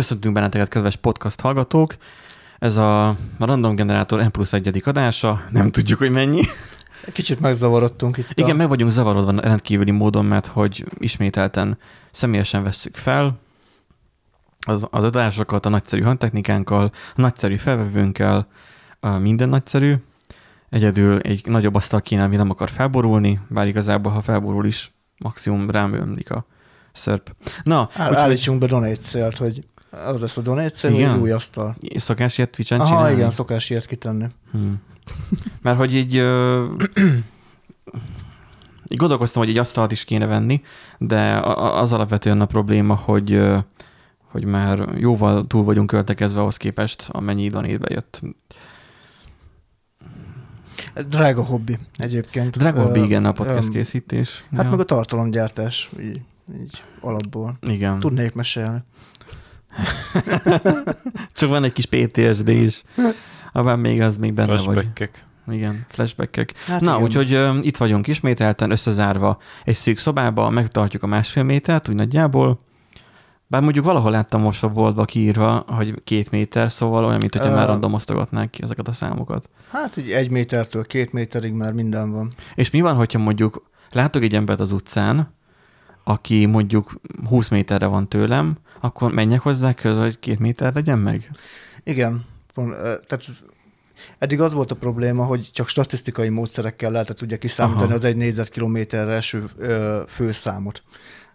Köszöntünk benneteket, kedves podcast hallgatók! Ez a Random Generator M plusz egyedik adása, nem tudjuk, hogy mennyi. Kicsit megzavarodtunk itt. Igen, a... meg vagyunk zavarodva rendkívüli módon, mert hogy ismételten személyesen vesszük fel az, az adásokat a nagyszerű hangtechnikánkkal, a nagyszerű felvevőnkkel, minden nagyszerű. Egyedül egy nagyobb asztal kéne, ami nem akar felborulni, bár igazából, ha felborul is, maximum rám ömlik a szörp. Na, Áll, úgy, állítsunk be donate célt, hogy az lesz a donate cél, hogy új asztal. Szokás ilyet Twitch-en Aha, csinálni? igen, szokás ilyet kitenni. Hmm. Mert hogy így, ö, így gondolkoztam, hogy egy asztalt is kéne venni, de az alapvetően a probléma, hogy hogy már jóval túl vagyunk költekezve ahhoz képest, amennyi donate jött. Drága hobbi egyébként. Drága hobbi, igen, a podcast um, készítés. Hát ja. meg a tartalomgyártás, így, így alapból. Igen. Tudnék mesélni. Csak van egy kis PTSD is. Abban még az még benne Flashback-ek. vagy. Igen, flashbackek. Hát Na, igen. úgyhogy itt vagyunk ismételten, összezárva egy szűk szobába, megtartjuk a másfél métert, úgy nagyjából. Bár mondjuk valahol láttam most a boltba kiírva, hogy két méter, szóval olyan, mint hogyha uh, már randomoztogatnák ki ezeket a számokat. Hát így egy métertől két méterig már minden van. És mi van, hogyha mondjuk látok egy embert az utcán, aki mondjuk 20 méterre van tőlem, akkor menjek hozzá közül, hogy két méter legyen meg? Igen. Tehát eddig az volt a probléma, hogy csak statisztikai módszerekkel lehetett ugye kiszámítani Aha. az egy négyzetkilométerre eső főszámot.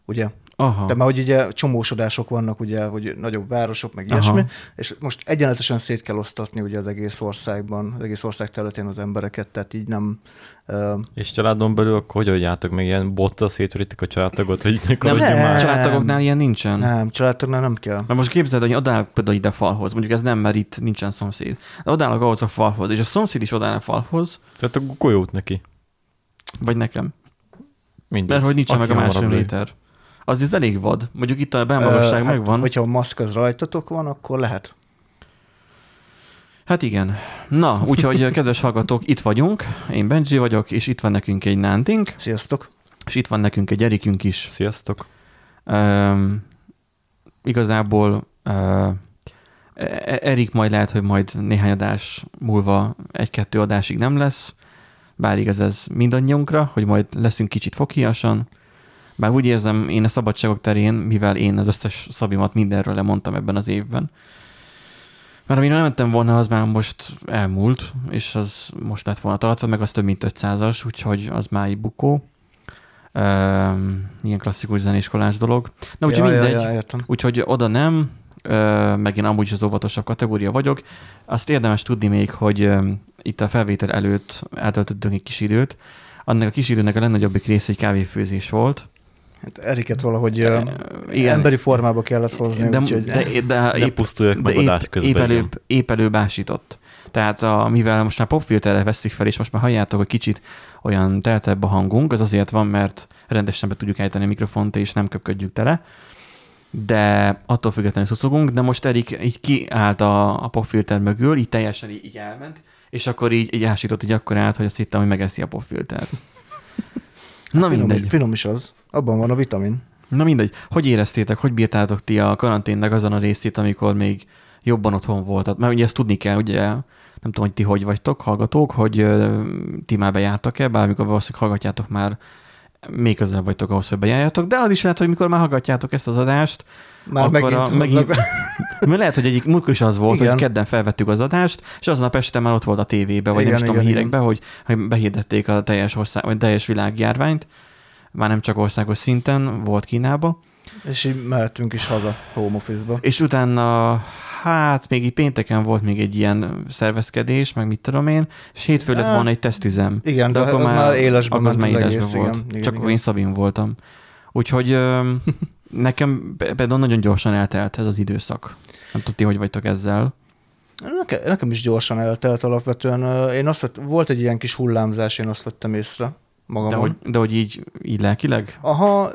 Ugye? Aha. De már hogy ugye csomósodások vannak, ugye, hogy nagyobb városok, meg Aha. ilyesmi, és most egyenletesen szét kell osztatni ugye az egész országban, az egész ország területén az embereket, tehát így nem... Uh... És családon belül akkor hogy adjátok meg ilyen bottal szétveritek a családtagot, hogy nem, nem, már? Családtagoknál ilyen nincsen. Nem, családtagnál nem kell. Na most képzeld, hogy odállok például ide falhoz, mondjuk ez nem, mert itt nincsen szomszéd. De odállok ahhoz a falhoz, és a szomszéd is odáll a falhoz. Tehát akkor golyót neki. Vagy nekem. Mindegy. Mert hogy nincsen Aki meg a másfél méter az ez elég vad. Mondjuk itt a belmagasság hát, megvan. Hogyha a maszk az rajtatok van, akkor lehet. Hát igen. Na, úgyhogy kedves hallgatók, itt vagyunk. Én Benji vagyok, és itt van nekünk egy Nántink. Sziasztok. És itt van nekünk egy Erikünk is. Sziasztok. Um, igazából uh, Erik majd lehet, hogy majd néhány adás múlva egy-kettő adásig nem lesz, bár igaz ez mindannyiunkra, hogy majd leszünk kicsit fokhíjasan, bár úgy érzem, én a szabadságok terén, mivel én az összes szabimat mindenről lemondtam ebben az évben, mert amire nem mentem volna, az már most elmúlt, és az most lett volna tartva, meg az több mint 500-as, úgyhogy az már egy bukó. Um, ilyen klasszikus zenéskolás dolog. Na, úgyhogy ja, mindegy. Ja, ja, úgyhogy oda nem, meg én amúgy az óvatosabb kategória vagyok. Azt érdemes tudni még, hogy itt a felvétel előtt eltöltöttünk egy kis időt. Annak a kis időnek a legnagyobbik része egy kávéfőzés volt, Hát Eriket valahogy igen. emberi formába kellett hozni. De, úgyhogy... de, de, de, épp, pusztuljak meg adás közben. Épp előbb, épp előbb ásított. Tehát a, mivel most már popfilterre veszik fel, és most már halljátok, hogy kicsit olyan teltebb a hangunk, az azért van, mert rendesen be tudjuk állítani a mikrofont, és nem köpködjük tele. De attól függetlenül szuszogunk, de most Erik így kiállt a, a popfilter mögül, így teljesen így, így elment, és akkor így, így ásított így akkor át, hogy azt hittem, hogy megeszi a popfiltert. Na finom mindegy. Is, finom is az. Abban van a vitamin. Na mindegy. Hogy éreztétek, hogy bírtátok ti a karanténnek azon a részét, amikor még jobban otthon voltat? Mert ugye ezt tudni kell, ugye, nem tudom, hogy ti hogy vagytok, hallgatók, hogy ti már bejártak-e, bár amikor valószínűleg hallgatjátok már még közel vagytok ahhoz, hogy bejárjátok, de az is lehet, hogy mikor már hallgatjátok ezt az adást, már akkor megint, a, megint mert lehet, hogy egyik múltkor is az volt, igen. hogy kedden felvettük az adást, és azon a este már ott volt a tévébe, vagy igen, nem is tudom, a hírekben, hogy, hogy behirdették a teljes, ország, vagy teljes világjárványt, már nem csak országos szinten, volt Kínába. És így mehetünk is haza home office-ba. És utána, hát még így pénteken volt még egy ilyen szervezkedés, meg mit tudom én, és hétfő lett volna egy tesztüzem. Igen, de, de akkor már, már élesben ment az, az egész, volt. Igen, Csak igen. én Szabin voltam. Úgyhogy nekem például nagyon gyorsan eltelt ez az időszak. Nem tudti, hogy vagytok ezzel. Nekem, nekem is gyorsan eltelt alapvetően. Én azt vett, volt egy ilyen kis hullámzás, én azt vettem észre magamon. De hogy, de hogy így, így lelkileg? Aha,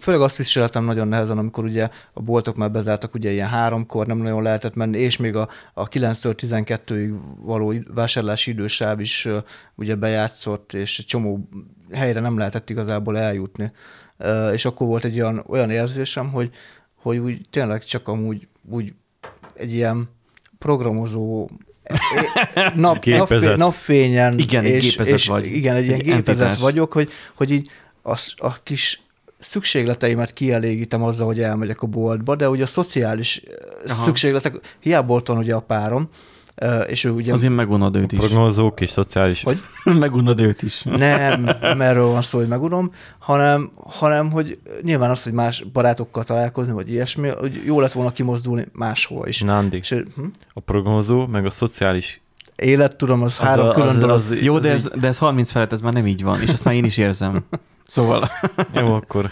főleg azt viseltem nagyon nehezen, amikor ugye a boltok már bezártak, ugye ilyen háromkor nem nagyon lehetett menni, és még a, a 9-től 12-ig való vásárlási idősáv is ugye bejátszott, és csomó helyre nem lehetett igazából eljutni és akkor volt egy olyan, olyan érzésem, hogy, hogy úgy tényleg csak amúgy úgy egy ilyen programozó nap, napfé, napfényen, igen, és, és vagy. igen, egy ilyen egy gépezet entitás. vagyok, hogy, hogy így a, a kis szükségleteimet kielégítem azzal, hogy elmegyek a boltba, de ugye a szociális Aha. szükségletek, hiába ott van ugye a párom, és ő ugye... Azért megunod őt is. Prognózók és szociális. Hogy? megunod őt is. Nem, nem erről van szó, hogy megunom, hanem, hanem, hogy nyilván az, hogy más barátokkal találkozni, vagy ilyesmi, hogy jó lett volna kimozdulni máshol is. Nandi, és, hm? a prognózó, meg a szociális élet, tudom, az, az három a, külön az, dolog. Az, jó, de ez, de ez 30 felett, ez már nem így van, és ezt már én is érzem. Szóval... jó, akkor...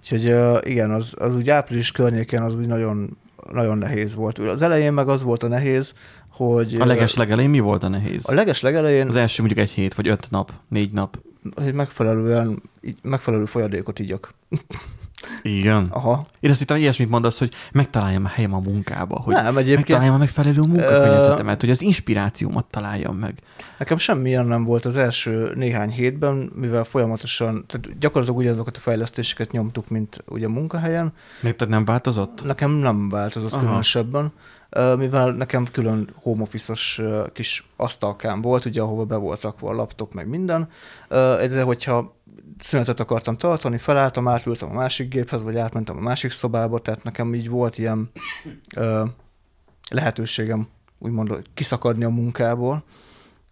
Úgyhogy igen, az, az úgy április környéken az úgy nagyon, nagyon nehéz volt. Az elején meg az volt a nehéz, hogy... A leges legelején mi volt a nehéz? A leges legelején... Az első mondjuk egy hét, vagy öt nap, négy nap. Hogy megfelelően, megfelelő folyadékot igyak. Igen. Aha. Én azt hittem, hogy ilyesmit mondasz, hogy megtaláljam a helyem a munkába, hogy nem, egyébként, megtaláljam a megfelelő munkakörnyezetemet, hogy az inspirációmat találjam meg. Nekem semmilyen nem volt az első néhány hétben, mivel folyamatosan, tehát gyakorlatilag ugyanazokat a fejlesztéseket nyomtuk, mint ugye a munkahelyen. Neked nem változott? Nekem nem változott Aha. különösebben mivel nekem külön home office kis asztalkám volt, ugye, ahova be volt rakva a laptop, meg minden, de hogyha szünetet akartam tartani, felálltam, átültem a másik géphez, vagy átmentem a másik szobába, tehát nekem így volt ilyen ö, lehetőségem úgymond kiszakadni a munkából.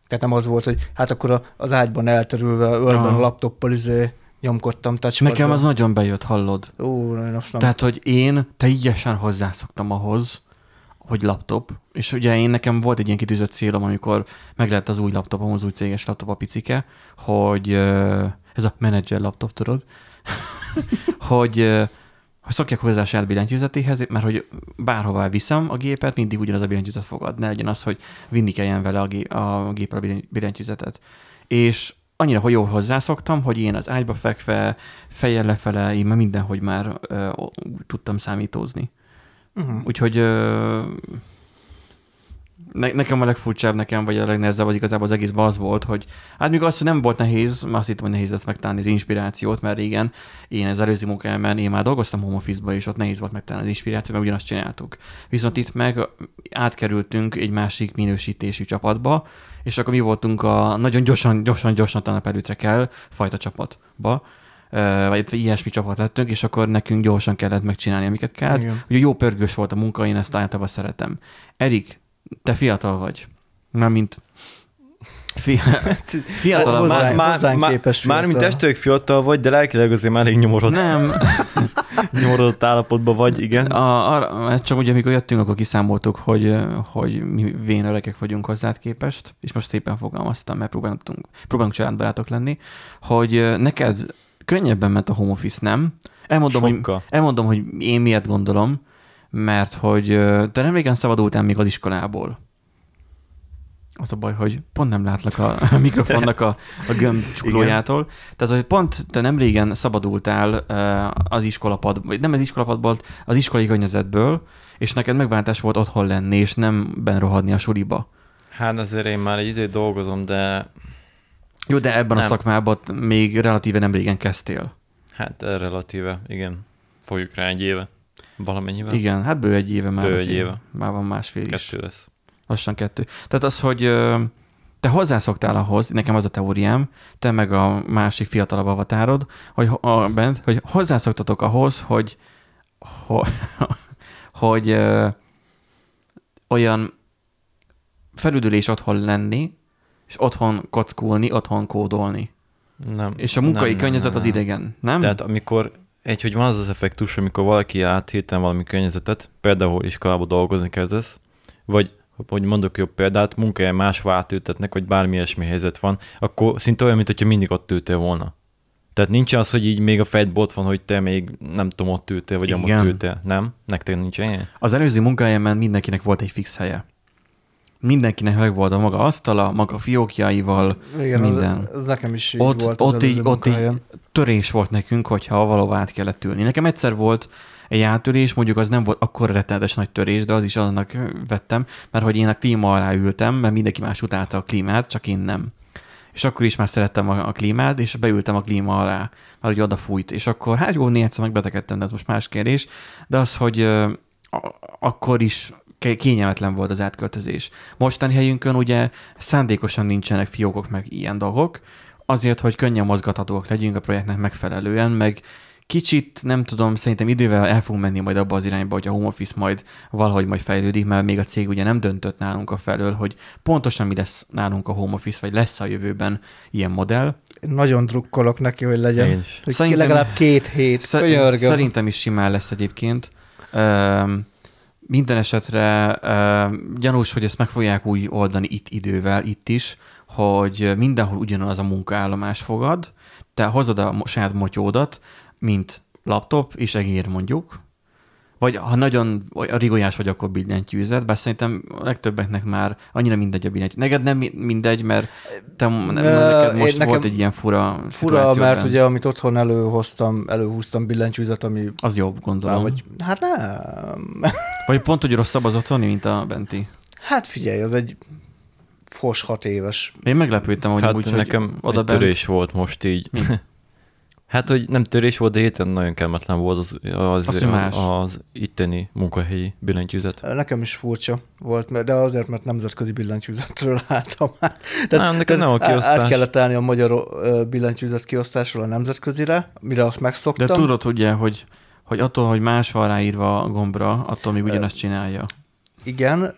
Tehát nem az volt, hogy hát akkor az ágyban elterülve, ölben a laptoppal izé nyomkodtam touchpadra. Nekem az nagyon bejött, hallod? Ó, én azt nem. Tehát, hogy én teljesen hozzászoktam ahhoz, hogy laptop, és ugye én nekem volt egy ilyen kitűzött célom, amikor meg lett az új laptopom, az új céges laptop a picike, hogy ez a menedzser laptop, tudod, hogy, hogy szokják hozzá a saját billentyűzetéhez, mert hogy bárhová viszem a gépet, mindig ugyanaz a billentyűzet fogad. Ne legyen az, hogy vinni kelljen vele a, gép, a gépre a billentyűzetet. És annyira, hogy jól hozzászoktam, hogy én az ágyba fekve, fejjel lefele, én már mindenhogy már uh, tudtam számítózni. Uh-huh. Úgyhogy uh, ne, nekem a legfurcsább nekem, vagy a legnehezebb az igazából az egészben az volt, hogy hát még az, hogy nem volt nehéz, mert azt hittem, hogy nehéz lesz megtalálni az inspirációt, mert régen én az előző munkámban én már dolgoztam home office és ott nehéz volt megtalálni az inspirációt, mert ugyanazt csináltuk. Viszont itt meg átkerültünk egy másik minősítési csapatba, és akkor mi voltunk a nagyon gyorsan, gyorsan, gyorsan tanap előtre kell fajta csapatba, vagy ilyesmi csapat lettünk, és akkor nekünk gyorsan kellett megcsinálni, amiket kellett. Igen. Ugye jó pörgős volt a munka, én ezt általában szeretem. Erik, te fiatal vagy. Már mint fiatal, már, már, már, már mint testők fiatal vagy, de lelkileg azért már elég nyomorodott. Nem. nyomorodott állapotban vagy, igen. A, a, hát csak ugye, amikor jöttünk, akkor kiszámoltuk, hogy, hogy mi vén öregek vagyunk hozzád képest, és most szépen fogalmaztam, mert próbálunk, próbálunk családbarátok lenni, hogy neked könnyebben ment a home office, nem? Elmondom, hogy, elmondom, hogy én miért gondolom, mert hogy te nem régen szabadultál még az iskolából. Az a baj, hogy pont nem látlak a mikrofonnak a, a gömb csuklójától. Tehát, hogy pont te nem régen szabadultál az iskolapad, vagy nem az iskolapadból, az iskolai környezetből, és neked megváltás volt otthon lenni, és nem ben rohadni a suliba. Hát azért én már egy időt dolgozom, de... Jó, de ebben nem. a szakmában még relatíve nem régen kezdtél. Hát relatíve, igen. Fogjuk rá egy éve. Valamennyivel? Igen, hát bő egy éve már. Bő egy éve. Már van másfél kettő is. Kettő lesz. Lassan kettő. Tehát az, hogy te hozzászoktál ahhoz, nekem az a teóriám, te meg a másik fiatalabb avatárod, hogy, a, bent, hogy hozzászoktatok ahhoz, hogy, hogy, hogy ö, olyan felüdülés otthon lenni, és otthon kockulni, otthon kódolni. Nem. És a munkai nem, környezet nem, az idegen, nem? Tehát amikor egy, hogy van az az effektus, amikor valaki át hirtelen valami környezetet, például iskolában dolgozni kezdesz, vagy hogy mondok jobb példát, munkáján más átültetnek, vagy bármi ilyesmi helyzet van, akkor szinte olyan, mintha mindig ott ültél volna. Tehát nincs az, hogy így még a fejedben ott van, hogy te még nem tudom, ott ültél, vagy amott ültél. Nem? Nektek nincs ilyen? Az előző munkájában mindenkinek volt egy fix helye mindenkinek meg volt a maga asztala, maga fiókjaival, Igen, minden. Az, az nekem is így ott, volt ott, így, ott így törés volt nekünk, hogyha valahol át kellett ülni. Nekem egyszer volt egy átülés, mondjuk az nem volt akkor rettenetes nagy törés, de az is annak vettem, mert hogy én a klíma alá ültem, mert mindenki más utálta a klímát, csak én nem. És akkor is már szerettem a klímát, és beültem a klíma alá, mert hogy oda fújt. És akkor hát jó, négyszer megbetegedtem, de ez most más kérdés. De az, hogy akkor is kényelmetlen volt az átköltözés. Mostani helyünkön ugye szándékosan nincsenek fiókok meg ilyen dolgok, azért, hogy könnyen mozgathatóak legyünk a projektnek megfelelően, meg kicsit, nem tudom, szerintem idővel el fogunk menni majd abba az irányba, hogy a home office majd valahogy majd fejlődik, mert még a cég ugye nem döntött nálunk a felől, hogy pontosan mi lesz nálunk a home office, vagy lesz a jövőben ilyen modell. Nagyon drukkolok neki, hogy legyen. Hogy szerintem, legalább két hét. Szer- szerintem is simán lesz egyébként. Um, minden esetre uh, gyanús, hogy ezt meg fogják úgy oldani itt idővel, itt is, hogy mindenhol ugyanaz a munkaállomás fogad, te hozod a saját motyódat, mint laptop és egér mondjuk, vagy ha nagyon rigolyás vagy, akkor billentyűzet, bár szerintem a legtöbbeknek már annyira mindegy a billentyűzet. Neked nem mindegy, mert te, ne, neked most nekem volt egy ilyen fura Fura, mert bent. ugye amit otthon előhoztam, előhúztam billentyűzet, ami... Az jobb, gondolom. Vagy, hát nem. Vagy pont, hogy rosszabb az otthoni, mint a benti. Hát figyelj, az egy fos hat éves. Én meglepődtem, hogy hát úgy, nekem hogy oda egy törés bent... volt most így. Hát, hogy nem törés volt, de héten nagyon kellemetlen volt az, az, az, az, az itteni munkahelyi billentyűzet. Nekem is furcsa volt, de azért, mert nemzetközi billentyűzetről álltam már. De, nem, nekem nem a kiosztás. Át kellett állni a magyar billentyűzet kiosztásról a nemzetközire, mire azt megszoktam. De tudod ugye, hogy, hogy attól, hogy más van ráírva a gombra, attól még ugyanazt csinálja. Igen,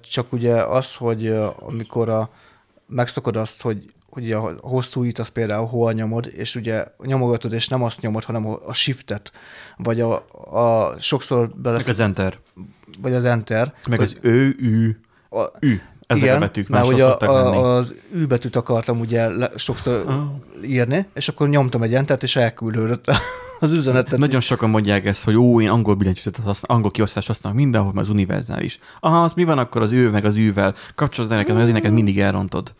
csak ugye az, hogy amikor a, megszokod azt, hogy hogy a hosszú itt az például hol nyomod, és ugye nyomogatod, és nem azt nyomod, hanem a shiftet, vagy a, a sokszor bele... Meg az enter. Vagy az enter. Meg vagy, az ő, ű, a, ű. Ezek igen, a betűk mert ugye a, a, az ű betűt akartam ugye le, sokszor oh. írni, és akkor nyomtam egy entert, és elküldődött az üzenetet. Nagyon sokan mondják ezt, hogy ó, én angol billentyűzetet, angol kiosztás használok mindenhol, mert az univerzális. Aha, az mi van akkor az ő meg az űvel? Kapcsolod neked, mert ezért neked mindig elrontod.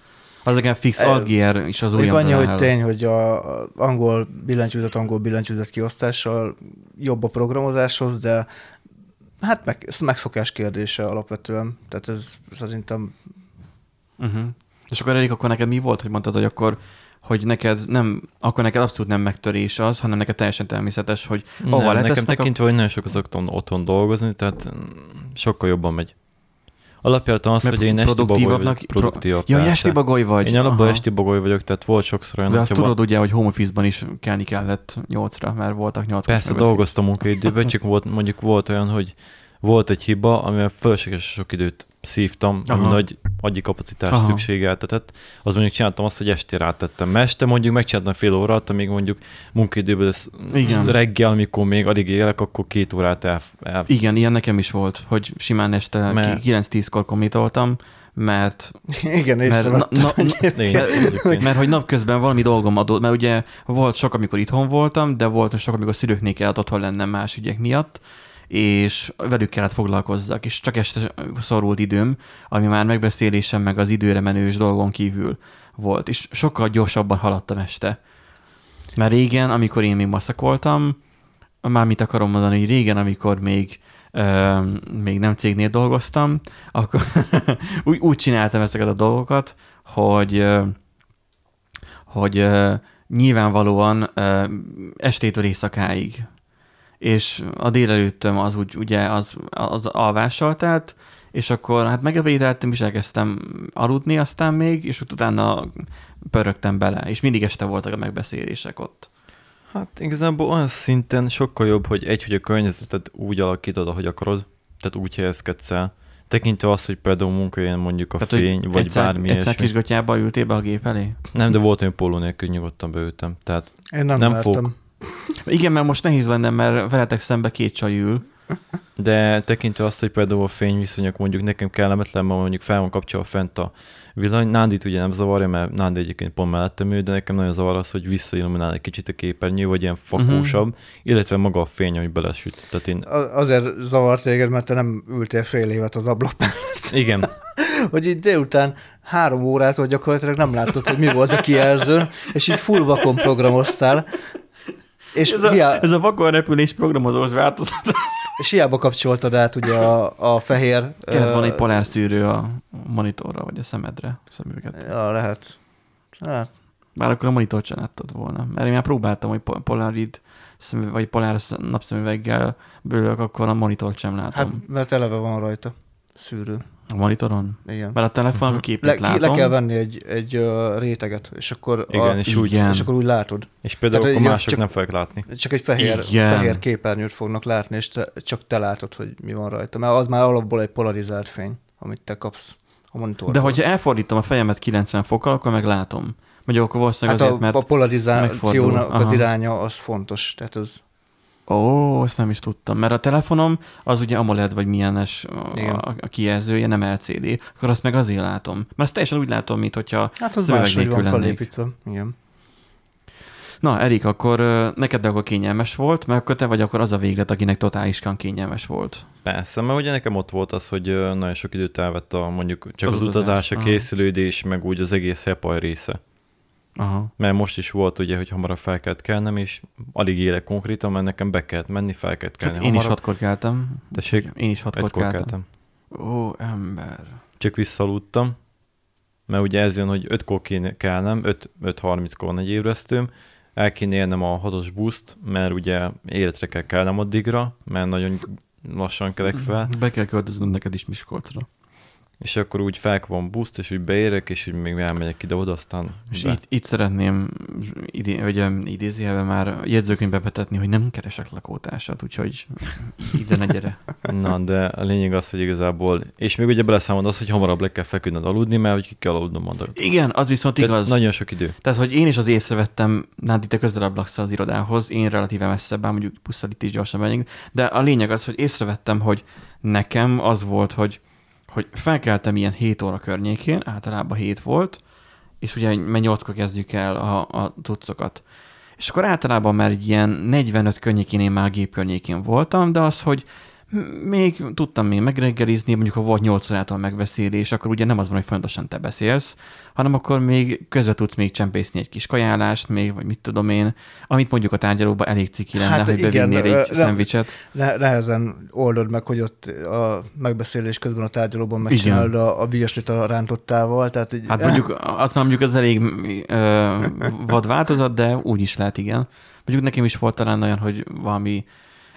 Az nekem fix algier is az olyan. annyi, hogy tény, hogy a angol billentyűzet, angol billentyűzet kiosztással jobb a programozáshoz, de hát meg, ez megszokás kérdése alapvetően. Tehát ez szerintem... Uh-huh. És akkor elég, akkor neked mi volt, hogy mondtad, hogy akkor hogy neked nem, akkor neked abszolút nem megtörés az, hanem neked teljesen természetes, hogy hova nem, Nekem tekintve, a... hogy nagyon sokat szoktam otthon dolgozni, tehát sokkal jobban megy. Alapjáraton az, Mert hogy én esti bagoly vagyok. Produktívabb. Ja, esti bagoly vagy. Én alapban esti bagoly vagyok, tehát volt sokszor olyan. De azt tudod van... ugye, hogy home office-ban is kelni kellett nyolcra, mert voltak nyolcra. Persze, dolgoztam munkaidőben, csak volt, mondjuk volt olyan, hogy volt egy hiba, amivel fölösleges sok időt szívtam, Aha. ami nagy agyi kapacitás Aha. szükségeltetett. Az mondjuk csináltam azt, hogy este rátettem. Este mondjuk megcsináltam fél órát, amíg mondjuk munkaidőben ez Igen. reggel, amikor még alig élek, akkor két órát el, el... Igen, ilyen nekem is volt, hogy simán este mert... 9-10-kor komitoltam, mert, igen, mert, na, na, mert, mert, hogy napközben valami dolgom adott, mert ugye volt sok, amikor itthon voltam, de volt sok, amikor szülőknél kellett otthon lennem más ügyek miatt, és velük kellett foglalkozzak, és csak este szorult időm, ami már megbeszélésem meg az időre menős dolgon kívül volt, és sokkal gyorsabban haladtam este. Mert régen, amikor én még maszakoltam, már mit akarom mondani, hogy régen, amikor még euh, még nem cégnél dolgoztam, akkor úgy, úgy csináltam ezeket a dolgokat, hogy hogy nyilvánvalóan estétől éjszakáig és a délelőttöm az úgy, ugye, az, az alvással telt, és akkor hát megevédeltem, és elkezdtem aludni aztán még, és utána pörögtem bele, és mindig este voltak a megbeszélések ott. Hát igazából olyan szinten sokkal jobb, hogy egy, hogy a környezetet úgy alakítod, ahogy akarod, tehát úgy helyezkedsz el, tekintve azt, hogy például munkahelyen mondjuk a Tehát, fény, vagy egyszer, bármi Egyszer kisgatyába ültél be a gép elé? Nem, de volt olyan póló nélkül nyugodtan beültem. Tehát Én nem, nem fog, igen, mert most nehéz lenne, mert veletek szembe két csaj ül. De tekintve azt, hogy például a fényviszonyok mondjuk nekem kellemetlen, mert mondjuk fel van kapcsolva fent a villany. Nándit ugye nem zavarja, mert Nándi egyébként pont mellettem ő, de nekem nagyon zavar az, hogy visszailluminál egy kicsit a képernyő, vagy ilyen fakósabb, uh-huh. illetve maga a fény, ami belesüt. Tehát én... Azért zavart téged, mert te nem ültél fél évet az ablak mellett. Igen. hogy így délután három órától gyakorlatilag nem látod, hogy mi volt a kijelzőn, és így full vakon programoztál, és ez, a, hiá... ez a vakonrepülés programozós változat. És hiába kapcsoltad át ugye a, a fehér... Kellett van egy polár szűrő a monitorra, vagy a szemedre, szemüveget. Ja, lehet. Hát. Bár akkor a monitort sem láttad volna. Mert én már próbáltam, hogy Polarid szemüveg, vagy poláros napszemüveggel bőlök, akkor a monitort sem látom. Hát, mert eleve van rajta szűrő. A monitoron? Igen. Mert a telefonon uh-huh. képet le, látom. Le kell venni egy, egy uh, réteget, és akkor, Igen, a, és, úgy, igen. és akkor úgy látod. És például Tehát, akkor mások csak, nem fogják látni. Csak egy fehér, fehér képernyőt fognak látni, és te, csak te látod, hogy mi van rajta. Mert az már alapból egy polarizált fény, amit te kapsz a monitorból. De hogyha elfordítom a fejemet 90 fokkal, akkor meg látom. Mondjuk akkor valószínűleg hát azért, a, mert a polarizációnak az iránya az fontos. Tehát az Ó, ezt nem is tudtam, mert a telefonom az ugye AMOLED vagy milyenes a, a kijelzője, nem LCD, akkor azt meg azért látom. Mert azt teljesen úgy látom, mint hogyha Hát az máshogy van felépítve, igen. Na, Erik, akkor neked akkor kényelmes volt, mert akkor te vagy akkor az a véglet, akinek totálisan kényelmes volt. Persze, mert ugye nekem ott volt az, hogy nagyon sok időt elvett a mondjuk csak az, az utazás, a készülődés, meg úgy az egész hepaj része. Aha. Mert most is volt ugye, hogy hamarabb fel kellett kelnem, és alig élek konkrétan, mert nekem be kellett menni, fel kellett kelni Csak én is hatkor keltem. Tessék? Én is hatkor keltem. keltem. Ó, ember. Csak visszaludtam, mert ugye ez jön, hogy 5-kor kéne kelnem, 5.30-kor van egy ébresztőm, el kéne élnem a hatos buszt, mert ugye életre kell kelnem addigra, mert nagyon lassan kelek fel. Be kell költöznöm neked is Miskolcra és akkor úgy felkapom buszt, és úgy beérek, és úgy még elmegyek ide-oda, aztán... És itt, itt szeretném idé, vagy idézőjelben már jegyzőkönyvbe betetni, hogy nem keresek lakótársat, úgyhogy ide ne gyere. Na, de a lényeg az, hogy igazából, és még ugye beleszámolod az, hogy hamarabb le kell feküdnöd aludni, mert hogy ki kell aludnom addig. Igen, az viszont Tehát igaz. Nagyon sok idő. Tehát, hogy én is az észrevettem, Nádi, te közelebb laksz az irodához, én relatíve messzebb, bár mondjuk pusztán itt is gyorsan megyünk, de a lényeg az, hogy észrevettem, hogy nekem az volt, hogy hogy felkeltem ilyen 7 óra környékén, általában 7 volt, és ugye mert 8 kezdjük el a, a cuccokat. És akkor általában már egy ilyen 45 környékén én már gép környékén voltam, de az, hogy még tudtam még megreggelizni, mondjuk ha volt 8 órától megbeszélés, akkor ugye nem az van, hogy fontosan te beszélsz, hanem akkor még közben tudsz még csempészni egy kis kajálást, még, vagy mit tudom én, amit mondjuk a tárgyalóban elég ciki lenne, hát hogy igen, bevinnél egy szendvicset. Ne, nehezen oldod meg, hogy ott a megbeszélés közben a tárgyalóban megcsinálod a, a viaslit a rántottával. Tehát így, hát mondjuk azt már mondjuk ez elég ö, vad változat, de úgy is lehet, igen. Mondjuk nekem is volt talán olyan, hogy valami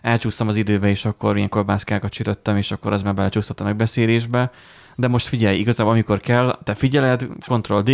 elcsúsztam az időbe, és akkor ilyen kolbászkákat csütöttem, és akkor az már belecsúsztott a megbeszélésbe. De most figyelj, igazából amikor kell, te figyeled, Ctrl-D,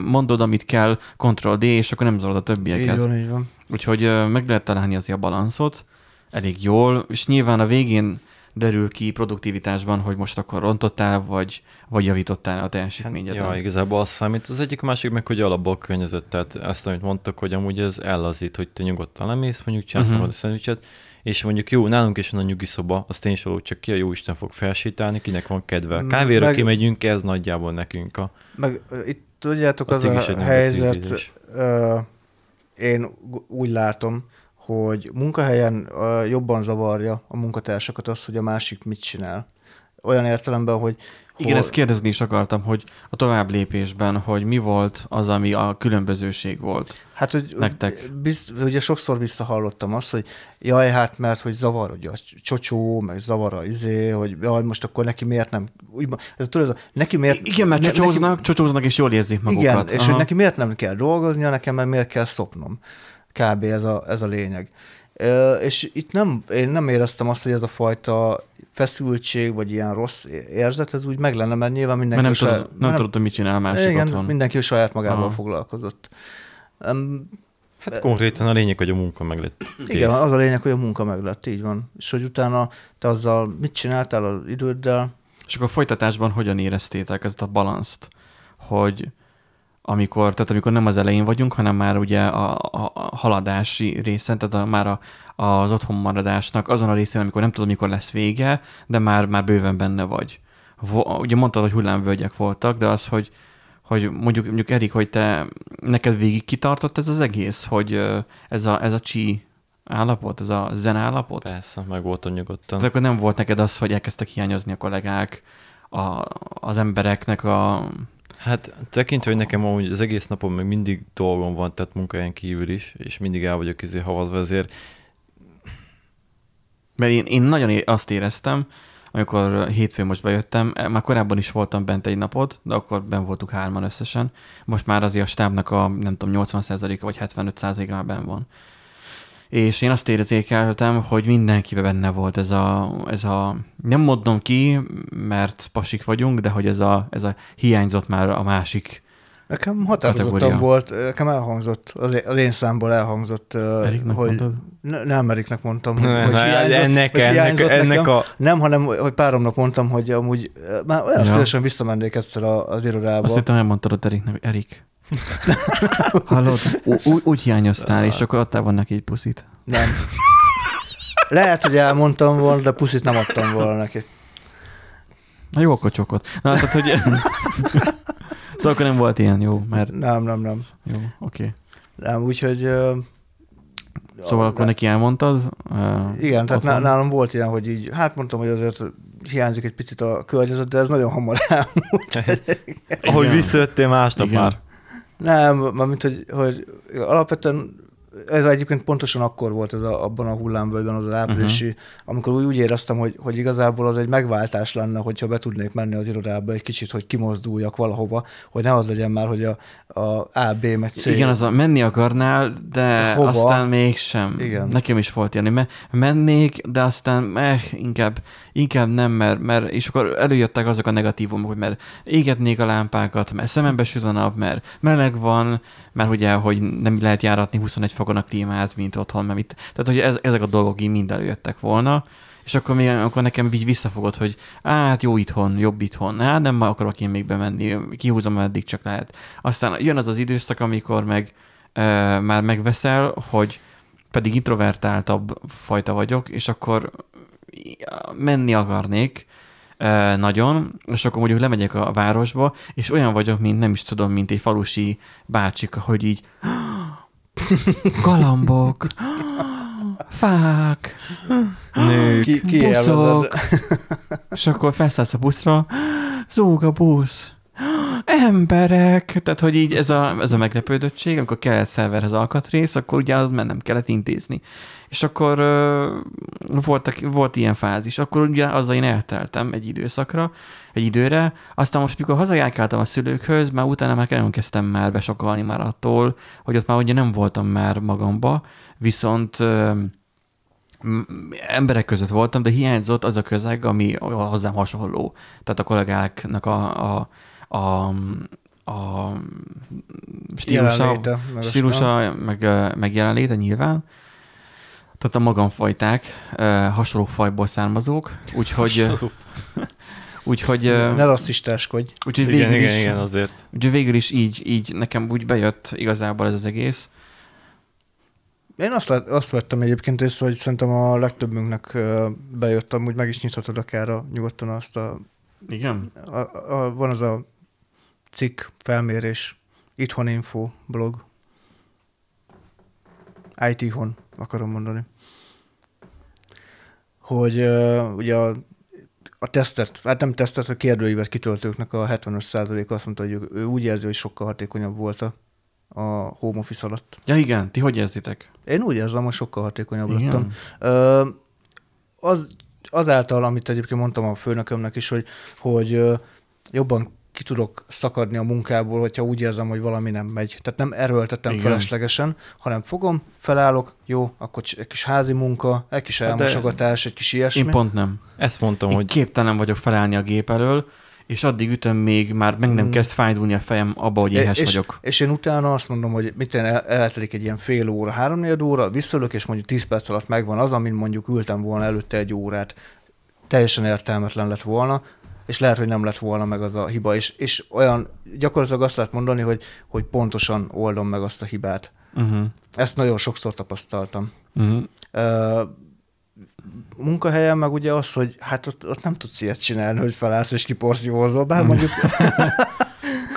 mondod, amit kell, Ctrl-D, és akkor nem zavarod a többieket. Így van, így van. Úgyhogy meg lehet találni azért a balanszot elég jól, és nyilván a végén derül ki produktivitásban, hogy most akkor rontottál, vagy, vagy javítottál a teljesítményeden. Hát, ja, igazából az számít. Az egyik másik meg, hogy alapból a környezet. Tehát ezt, amit mondtak, hogy amúgy ez ellazít, hogy te nyugodtan lemész, mondjuk csinálsz uh-huh. a szendvicset, és mondjuk jó, nálunk is van a nyugi szoba, az tény való, csak ki a jó Isten fog felsétálni, kinek van kedve. Kávéra meg, kimegyünk, ez nagyjából nekünk a... Meg itt tudjátok, a az a helyzet, uh, én úgy látom, hogy munkahelyen uh, jobban zavarja a munkatársakat az, hogy a másik mit csinál. Olyan értelemben, hogy igen, hol... ezt kérdezni is akartam, hogy a tovább lépésben, hogy mi volt az, ami a különbözőség volt Hát, hogy nektek? Biz, ugye sokszor visszahallottam azt, hogy jaj, hát mert, hogy zavar hogy a csocsó, meg zavar a izé, hogy jaj, most akkor neki miért nem, úgy, ez tudod, neki miért... Igen, mert csocsóznak, neki, csocsóznak és jól érzik magukat. Igen, és Aha. hogy neki miért nem kell dolgoznia, nekem mert miért kell szopnom. Kb. ez a, ez a lényeg. És itt nem, én nem éreztem azt, hogy ez a fajta feszültség, vagy ilyen rossz érzet, ez úgy meg lenne, mert nyilván mindenki... Mert nem, tudod, nem, nem tudod, hogy mit csinál másik igen, otthon. mindenki saját magával Aha. foglalkozott. Um, hát konkrétan a lényeg, hogy a munka meg lett. Kész. Igen, az a lényeg, hogy a munka meg lett, így van. És hogy utána te azzal mit csináltál az időddel? És akkor a folytatásban hogyan éreztétek ezt a balanszt, hogy amikor, tehát amikor nem az elején vagyunk, hanem már ugye a, a, haladási részen, tehát a, már a, az otthonmaradásnak azon a részén, amikor nem tudom, mikor lesz vége, de már, már bőven benne vagy. Ugye mondtad, hogy hullámvölgyek voltak, de az, hogy, hogy mondjuk, mondjuk Erik, hogy te neked végig kitartott ez az egész, hogy ez a, ez a csí állapot, ez a zen állapot? Persze, meg voltam nyugodtan. Tehát akkor nem volt neked az, hogy elkezdtek hiányozni a kollégák, a, az embereknek a Hát tekintve, hogy nekem amúgy az egész napon még mindig dolgom van, tehát munkahelyen kívül is, és mindig el vagyok izé havazva, ezért... Mert én, én nagyon azt éreztem, amikor hétfőn most bejöttem, e, már korábban is voltam bent egy napot, de akkor ben voltuk hárman összesen. Most már azért a stábnak a, nem tudom, 80%-a vagy 75%-a már ben van. És én azt érzékeltem, hogy mindenkiben benne volt ez a, ez a, nem mondom ki, mert pasik vagyunk, de hogy ez a, ez a hiányzott már a másik Nekem határozottan kategória. volt, nekem elhangzott, az, én számból elhangzott, Eriknek hogy mondtad? Ne, nem Eriknek mondtam, hogy, ne, hogy hiányzott, ennek, hogy hiányzott ennek, nekem. a... Nem, hanem hogy páromnak mondtam, hogy amúgy már olyan ja. szívesen visszamennék egyszer az irodába. Azt hittem elmondtad a Eriknek, Erik. Hallod? Úgy, úgy hiányoztál, és akkor adtál volna neki egy puszit. Nem. Lehet, hogy elmondtam volna, de puszit nem adtam volna neki. Na jó, akkor csokot. Na, tehát, hogy... Szóval akkor nem volt ilyen jó, mert... Nem, nem, nem. Jó, oké. Okay. Nem, úgyhogy... Uh, szóval akkor neki elmondtad? Uh, igen, tehát otthon? nálam volt ilyen, hogy így, hát mondtam, hogy azért hiányzik egy picit a környezet, de ez nagyon hamar elmúlt. Ahogy visszajöttél másnap igen. már. Nem, mint hogy, hogy alapvetően ez egyébként pontosan akkor volt ez a, abban a hullámvölgyben, az áprilisi, uh-huh. amikor úgy, úgy éreztem, hogy, hogy igazából az egy megváltás lenne, hogyha be tudnék menni az irodába egy kicsit, hogy kimozduljak valahova, hogy ne az legyen már, hogy a, a A, B, meg C. Igen, az a menni akarnál, de Hova? aztán mégsem. Igen. Nekem is volt ilyen, hogy mennék, de aztán eh, inkább, inkább nem, mert, mert, és akkor előjöttek azok a negatívumok, hogy mert égetnék a lámpákat, mert szemembe süt a nap, mert meleg van, mert ugye, hogy nem lehet járatni 21 fokon a klímát, mint otthon, mert itt, tehát hogy ez, ezek a dolgok így mind előjöttek volna, és akkor, még, akkor nekem így visszafogott, hogy hát jó itthon, jobb itthon, hát nem akarok én még bemenni, kihúzom, eddig csak lehet. Aztán jön az az időszak, amikor meg e, már megveszel, hogy pedig introvertáltabb fajta vagyok, és akkor menni akarnék, nagyon, és akkor mondjuk lemegyek a városba, és olyan vagyok, mint nem is tudom, mint egy falusi bácsika, hogy így galambok, fák, nők, ki, ki buszok, és akkor felszállsz a buszra, zúg a busz, emberek, tehát hogy így ez a, ez a meglepődöttség, amikor kellett szerverhez alkatrész, akkor ugye az nem kellett intézni. És akkor uh, voltak, volt ilyen fázis. Akkor ugye azzal én elteltem egy időszakra, egy időre, aztán most, mikor hazajárkáltam a szülőkhöz, már utána már elkezdtem már besokalni már attól, hogy ott már ugye nem voltam már magamba, viszont uh, emberek között voltam, de hiányzott az a közeg, ami hozzám hasonló. Tehát a kollégáknak a, a, a, a stílusa, stílusa meg, meg jelenléte nyilván, tehát a magamfajták hasonló fajból származók, úgyhogy... úgyhogy... Ne rasszistáskodj. Úgyhogy igen, igen, is, igen, azért. Úgyhogy végül is így, így nekem úgy bejött igazából ez az egész. Én azt, lát, azt vettem egyébként észre, hogy szerintem a legtöbbünknek bejött, amúgy meg is nyithatod akár a, nyugodtan azt a... Igen? A, a, van az a cikk, felmérés, Itthon Info blog. IT-hon akarom mondani. Hogy uh, ugye a, a tesztet, hát nem tesztet, a kérdőívet kitöltőknek a 75%-a azt mondta, hogy ő, ő úgy érzi, hogy sokkal hatékonyabb volt a, a home office alatt. Ja igen, ti hogy érzitek? Én úgy érzem, hogy sokkal hatékonyabb igen. lettem. Uh, az, azáltal, amit egyébként mondtam a főnökömnek is, hogy, hogy uh, jobban ki tudok szakadni a munkából, hogyha úgy érzem, hogy valami nem megy. Tehát nem erőltetem Igen. feleslegesen, hanem fogom, felállok, jó, akkor egy kis házi munka, egy kis hát elmosogatás, egy kis ilyesmi. Én pont nem. Ezt mondtam, én hogy... képtelen vagyok felállni a gép elől, és addig ütöm még, már meg nem mm. kezd fájdulni a fejem abba, hogy éhes és, vagyok. És én utána azt mondom, hogy mit el, eltelik egy ilyen fél óra, három óra, visszalök, és mondjuk tíz perc alatt megvan az, amin mondjuk ültem volna előtte egy órát. Teljesen értelmetlen lett volna, és lehet, hogy nem lett volna meg az a hiba, és, és olyan gyakorlatilag azt lehet mondani, hogy, hogy pontosan oldom meg azt a hibát. Uh-huh. Ezt nagyon sokszor tapasztaltam. Uh-huh. Uh, munkahelyen meg ugye az, hogy hát ott, ott nem tudsz ilyet csinálni, hogy felállsz és kiporszívózol, bár uh-huh. mondjuk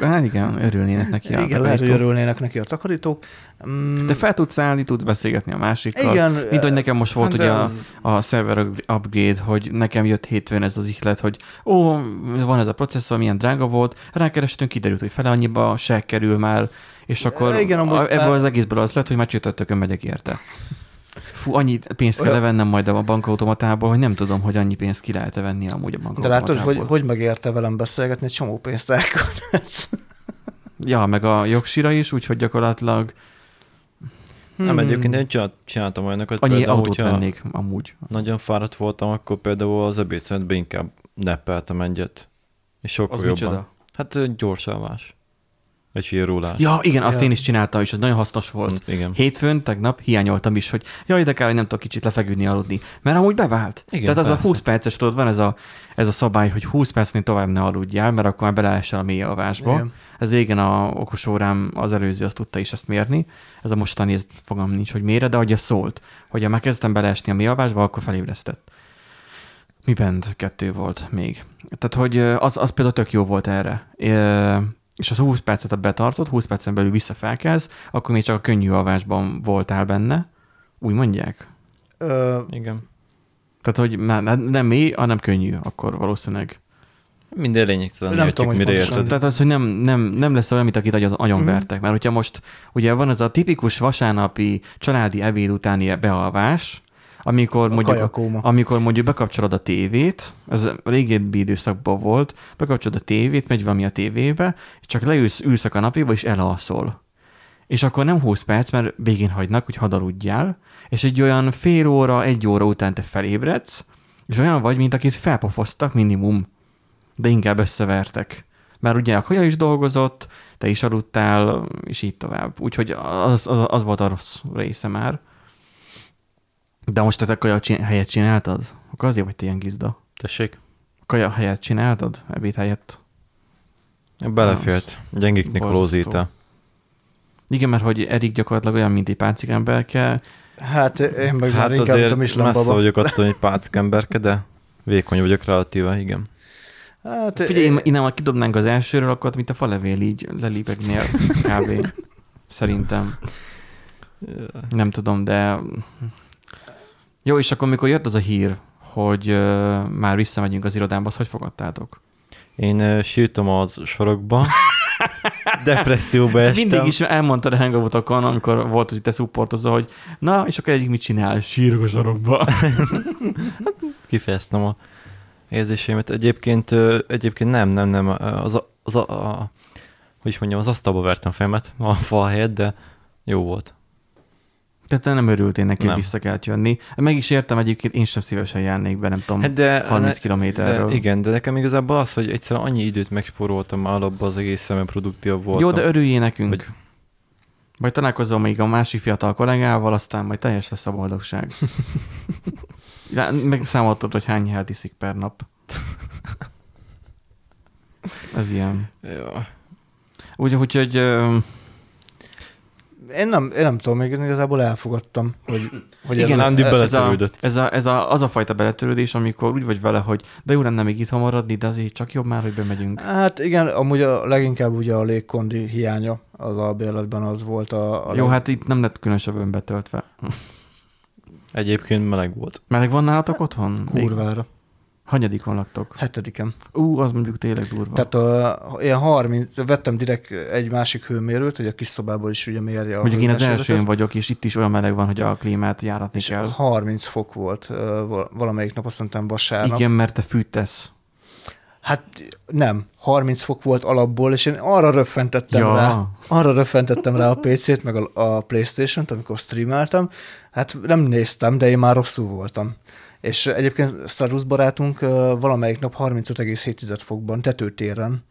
Hát igen, örülnének neki a Igen, lehet, hogy örülnének neki a takarítók. Mm. De fel tudsz állni, tudsz beszélgetni a másikkal. Igen. Mint hogy nekem most volt hát ugye az... a, a server upgrade, hogy nekem jött hétfőn ez az ihlet, hogy ó, van ez a processzor, milyen drága volt, rákerestünk, kiderült, hogy fele annyiba se kerül már, és akkor Igen, ebből már... az egészből az lett, hogy már csütörtökön megyek érte fú, annyi pénzt kell vennem majd a bankautomatából, hogy nem tudom, hogy annyi pénzt ki lehet venni amúgy a bankautomatából. De látod, hogy, hogy megérte velem beszélgetni, egy csomó pénzt elköltesz. ja, meg a jogsira is, úgyhogy gyakorlatilag Hmm. Nem, egyébként én csináltam olyanokat. Annyi például, autót vennék amúgy. Nagyon fáradt voltam, akkor például az ebédszünetben inkább neppeltem egyet. És sokkal az jobban. Micsoda? Hát gyorsalvás. Egy hírólás. Ja, igen, azt ja. én is csináltam, és ez nagyon hasznos volt. Mm, igen. Hétfőn, tegnap hiányoltam is, hogy jaj, de kár, hogy nem tudok kicsit lefeküdni, aludni. Mert amúgy bevált. Igen, Tehát az persze. a 20 perces, tudod, van ez a, ez a szabály, hogy 20 percnél tovább ne aludjál, mert akkor már beleesel a mély alvásba. Igen. Ez régen a okos órám, az előző, azt tudta is ezt mérni. Ez a mostani, ez fogam nincs, hogy mére, de hogy szólt, hogy ha megkezdtem beleesni a mély alvásba, akkor felébresztett. Mi bent kettő volt még. Tehát, hogy az, az például tök jó volt erre és az 20 percet betartott, 20 percen belül visszafelkelsz, akkor még csak a könnyű alvásban voltál benne. Úgy mondják? Ö... Igen. Tehát, hogy nem mély, hanem könnyű, akkor valószínűleg. Minden lényegtelen, nem tudom, mire érted. Tehát az, hogy nem, nem, nem lesz olyan, mint akit agyon, agyon mm. vertek. Mert hogyha most, ugye van ez a tipikus vasárnapi családi ebéd utáni bealvás, amikor, a mondjuk, amikor mondjuk bekapcsolod a tévét, ez régebbi időszakban volt, bekapcsolod a tévét, megy valami a tévébe, és csak leülsz, ülsz a kanapéba, és elalszol. És akkor nem 20 perc, mert végén hagynak, hogy hadarudjál, és egy olyan fél óra, egy óra után te felébredsz, és olyan vagy, mint akit felpofoztak minimum, de inkább összevertek. Mert ugye a kaja is dolgozott, te is aludtál, és így tovább. Úgyhogy az, az, az volt a rossz része már. De most te kaja helyet csináltad? Akkor azért vagy te ilyen gizda. Tessék? Kaja helyet csináltad? Ebéd helyett? Belefért. Gyengik Nikolózita. Igen, mert hogy Erik gyakorlatilag olyan, mint egy pácigemberke. Hát én meg hát azért is messze vagyok attól, hogy pácigemberke, de vékony vagyok relatíve, igen. Hát, Figyelj, én, innen ha kidobnánk az elsőről, akkor mint a falevél így lelépegnél kb. Szerintem. Nem tudom, de jó, és akkor mikor jött az a hír, hogy uh, már visszamegyünk az irodába, azt hogy fogadtátok? Én uh, sírtam az sorokba, depresszióba estem. Mindig is elmondtad a hangoutokon, amikor volt, hogy te szupportozol, hogy na, és akkor egyik mit csinál? Sírok a sorokba. Kifejeztem a érzéseimet. Egyébként, egyébként nem, nem, nem. Az, a, az a, a, hogy is mondjam, az asztalba vertem fejemet a fal helyett, de jó volt. Tehát te nem örültél neki, hogy vissza kellett jönni. Meg is értem egyébként, én sem szívesen járnék be, nem tudom, hát de, 30 kilométerről. De, igen, de nekem igazából az, hogy egyszerűen annyi időt megspóroltam alapban az egész szemben produktív voltam. Jó, de örüljél nekünk. Vagy... Majd találkozol még a másik fiatal kollégával, aztán majd teljes lesz a boldogság. meg számoltad, hogy hány helyet iszik per nap. Ez ilyen. Jó. Úgy, úgyhogy én nem, én nem tudom, még igazából elfogadtam, hogy, hogy Igen, ez, Andy beletörődött. Ez, a, ez, a, ez a, az a fajta beletörődés, amikor úgy vagy vele, hogy de jó lenne még itt maradni, de azért csak jobb már, hogy bemegyünk. Hát igen, amúgy a, leginkább ugye a légkondi hiánya az a bérletben az volt a... a jó, leg... hát itt nem lett különösebben betöltve. Egyébként meleg volt. Meleg van nálatok otthon? Kurvára. Még? Hanyadik van laktok? Hetediken. Ú, az mondjuk tényleg durva. Tehát a, ilyen 30, vettem direkt egy másik hőmérőt, hogy a kis szobából is ugye mérje a Mondjuk én az elsőn vagyok, és itt is olyan meleg van, hogy a klímát járatni és kell. 30 fok volt valamelyik nap, azt mondtam vasárnap. Igen, mert te fűtesz. Hát nem, 30 fok volt alapból, és én arra röffentettem ja. rá, arra röffentettem rá a PC-t, meg a, a Playstation-t, amikor streameltem. Hát nem néztem, de én már rosszul voltam. És egyébként Stradus barátunk valamelyik nap 35,7 fokban tetőtéren.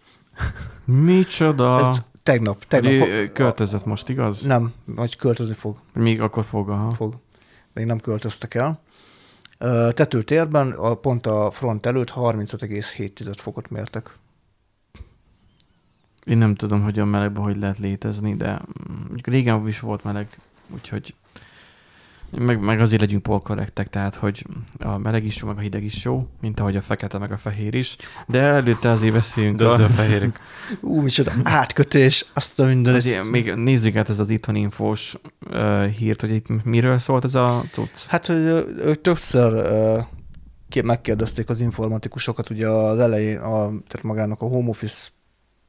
Micsoda? Ez tegnap. tegnap költözött most, igaz? Nem, vagy költözni fog. Még akkor fog, aha. Fog. Még nem költöztek el. Tetőtérben, a, pont a front előtt 35,7 fokot mértek. Én nem tudom, hogy a melegben hogy lehet létezni, de mm, régen is volt meleg, úgyhogy meg, meg azért legyünk polkorrektek, tehát hogy a meleg is jó, meg a hideg is jó, mint ahogy a fekete, meg a fehér is, de előtte azért beszéljünk de a fehérek. Ú, micsoda átkötés, azt a minden. Azért még nézzük át ez az itthon infós uh, hírt, hogy itt miről szólt ez a cucc? Hát, hogy ők többször uh, megkérdezték az informatikusokat, ugye az elején, a, tehát magának a home office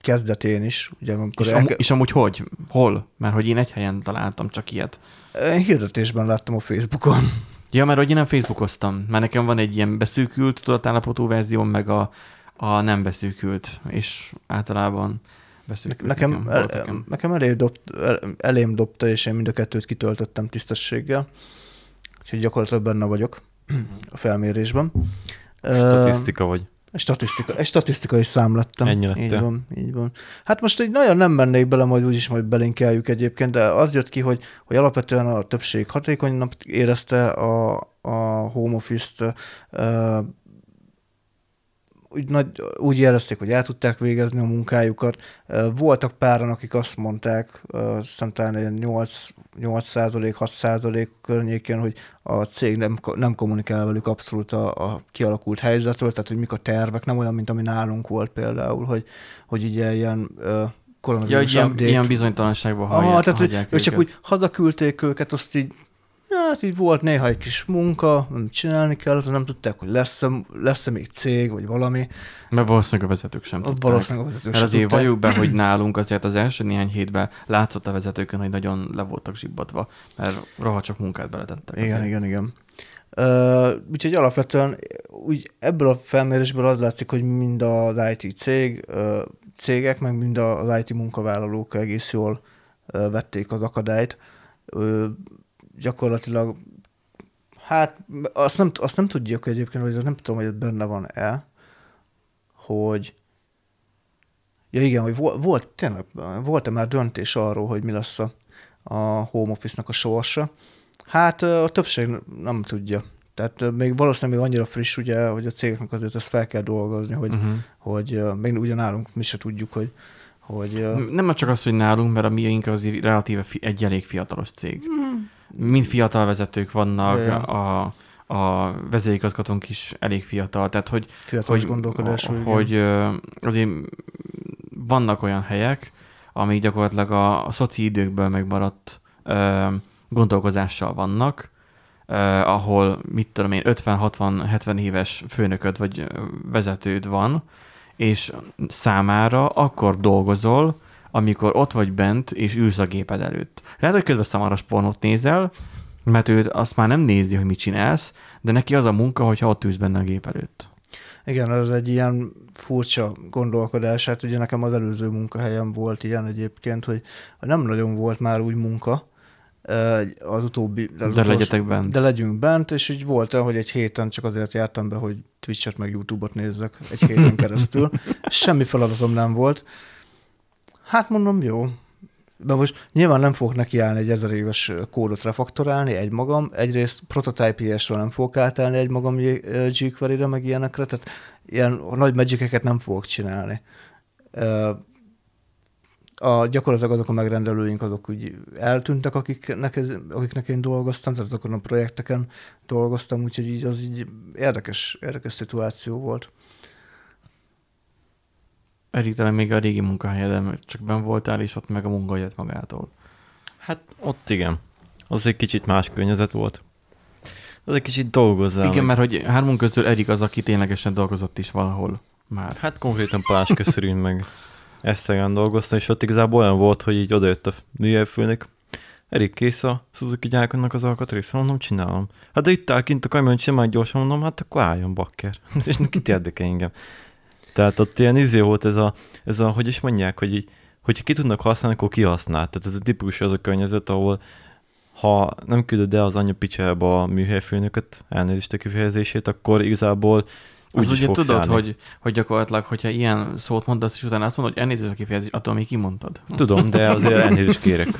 kezdetén is. Ugye, és, el... amúgy, és amúgy hogy? Hol? Mert hogy én egy helyen találtam csak ilyet. Én hirdetésben láttam a Facebookon. Ja, mert hogy én nem Facebookoztam, mert nekem van egy ilyen beszűkült tudatállapotú verzió, meg a, a nem beszűkült, és általában Beszéljük nekem, el, nekem elé dobt, el, elém dobta, és én mind a kettőt kitöltöttem tisztességgel. Úgyhogy gyakorlatilag benne vagyok a felmérésben. Statisztika vagy. Statisztika, egy statisztikai szám lettem. Ennyi lett. Így van, így van. Hát most egy nagyon nem mennék bele, majd úgyis majd belinkeljük egyébként, de az jött ki, hogy, hogy alapvetően a többség hatékonynak érezte a, a home office-t, úgy, nagy, úgy érezték, hogy el tudták végezni a munkájukat. Voltak páran, akik azt mondták, hiszem talán 8, 8 6 százalék környékén, hogy a cég nem, nem kommunikál velük abszolút a, a kialakult helyzetről, tehát hogy mik a tervek, nem olyan, mint ami nálunk volt például, hogy, hogy ugye ilyen koronavírus ja, ilyen, ilyen bizonytalanságban hagyják, ah, tehát, hogy ők csak úgy hazaküldték őket, azt így Hát így volt néha egy kis munka, amit csinálni kellett, nem tudták, hogy lesz-e, lesz-e még cég, vagy valami. Mert valószínűleg a vezetők sem tudták. Valószínűleg a vezetők sem azért valljuk be, hogy nálunk azért az első néhány hétben látszott a vezetőkön, hogy nagyon le voltak zsibbadva, mert rohadt csak munkát beletettek. Igen, azért. igen, igen. Uh, úgyhogy alapvetően úgy ebből a felmérésből az látszik, hogy mind az IT cég, uh, cégek, meg mind az IT munkavállalók egész jól uh, vették az akadályt. Uh, gyakorlatilag, hát azt nem, azt nem tudjuk egyébként, vagy nem tudom, hogy benne van-e, hogy Ja igen, hogy volt, volt tényleg, volt-e már döntés arról, hogy mi lesz a, a home office-nak a sorsa? Hát a többség nem tudja. Tehát még valószínűleg még annyira friss, ugye, hogy a cégeknek azért ezt fel kell dolgozni, hogy, uh-huh. hogy még ugyanálunk mi se tudjuk, hogy, hogy... Nem csak az, hogy nálunk, mert a miénk az relatíve fi, egy elég fiatalos cég. Uh-huh mind fiatal vezetők vannak, ja, ja. a, a vezérigazgatónk is elég fiatal, tehát hogy, Fiatalos hogy, hogy azért vannak olyan helyek, amik gyakorlatilag a, a szoci időkből megmaradt ö, gondolkozással vannak, ö, ahol, mit tudom én, 50-60-70 éves főnököd vagy vezetőd van, és számára akkor dolgozol, amikor ott vagy bent, és ülsz a géped előtt. Lehet, hogy közben szamaras pornót nézel, mert ő azt már nem nézi, hogy mit csinálsz, de neki az a munka, hogyha ott ülsz benne a gép előtt. Igen, az egy ilyen furcsa gondolkodás. Hát ugye nekem az előző munkahelyem volt ilyen egyébként, hogy nem nagyon volt már úgy munka, az utóbbi... De, az de utolsó, legyetek bent. De legyünk bent, és így volt hogy egy héten csak azért jártam be, hogy Twitch-et meg YouTube-ot nézzek egy héten keresztül. Semmi feladatom nem volt. Hát mondom, jó. De most nyilván nem fogok nekiállni egy ezer éves kódot refaktorálni egy magam, egyrészt prototype ről nem fogok átállni egy magam jQuery-re, meg ilyenekre, tehát ilyen nagy magiceket nem fogok csinálni. A, gyakorlatilag azok a megrendelőink, azok úgy eltűntek, akiknek, ez, akiknek én dolgoztam, tehát azokon a projekteken dolgoztam, úgyhogy így az így érdekes, érdekes szituáció volt. Erik, talán még a régi munkahelyeden csak ben voltál, és ott meg a munka jött magától. Hát ott igen. Az egy kicsit más környezet volt. Az egy kicsit dolgozzál. Igen, meg. mert hogy hármunk közül Erik az, aki ténylegesen dolgozott is valahol már. Hát konkrétan Pásköszörűn meg Eszterán dolgoztam, és ott igazából olyan volt, hogy így odajött a főnök. Erik, kész a Suzuki gyárkodnak az alkatrésze? Mondom, csinálom. Hát de itt áll kint a kamion, csinálj gyorsan, mondom, hát akkor álljon bakker. és kit érdekel engem. Tehát ott ilyen izé volt ez a, ez a hogy is mondják, hogy így, hogy ki tudnak használni, akkor kihasznál. Tehát ez a tipikus az a környezet, ahol ha nem küldöd el az anya picsába a műhelyfőnököt, elnézést a kifejezését, akkor igazából úgy az ugye tudod, állni. hogy, hogy gyakorlatilag, hogyha ilyen szót mondasz, és utána azt mondod, hogy elnézést a kifejezés, attól még kimondtad. Tudom, de azért elnézést kérek.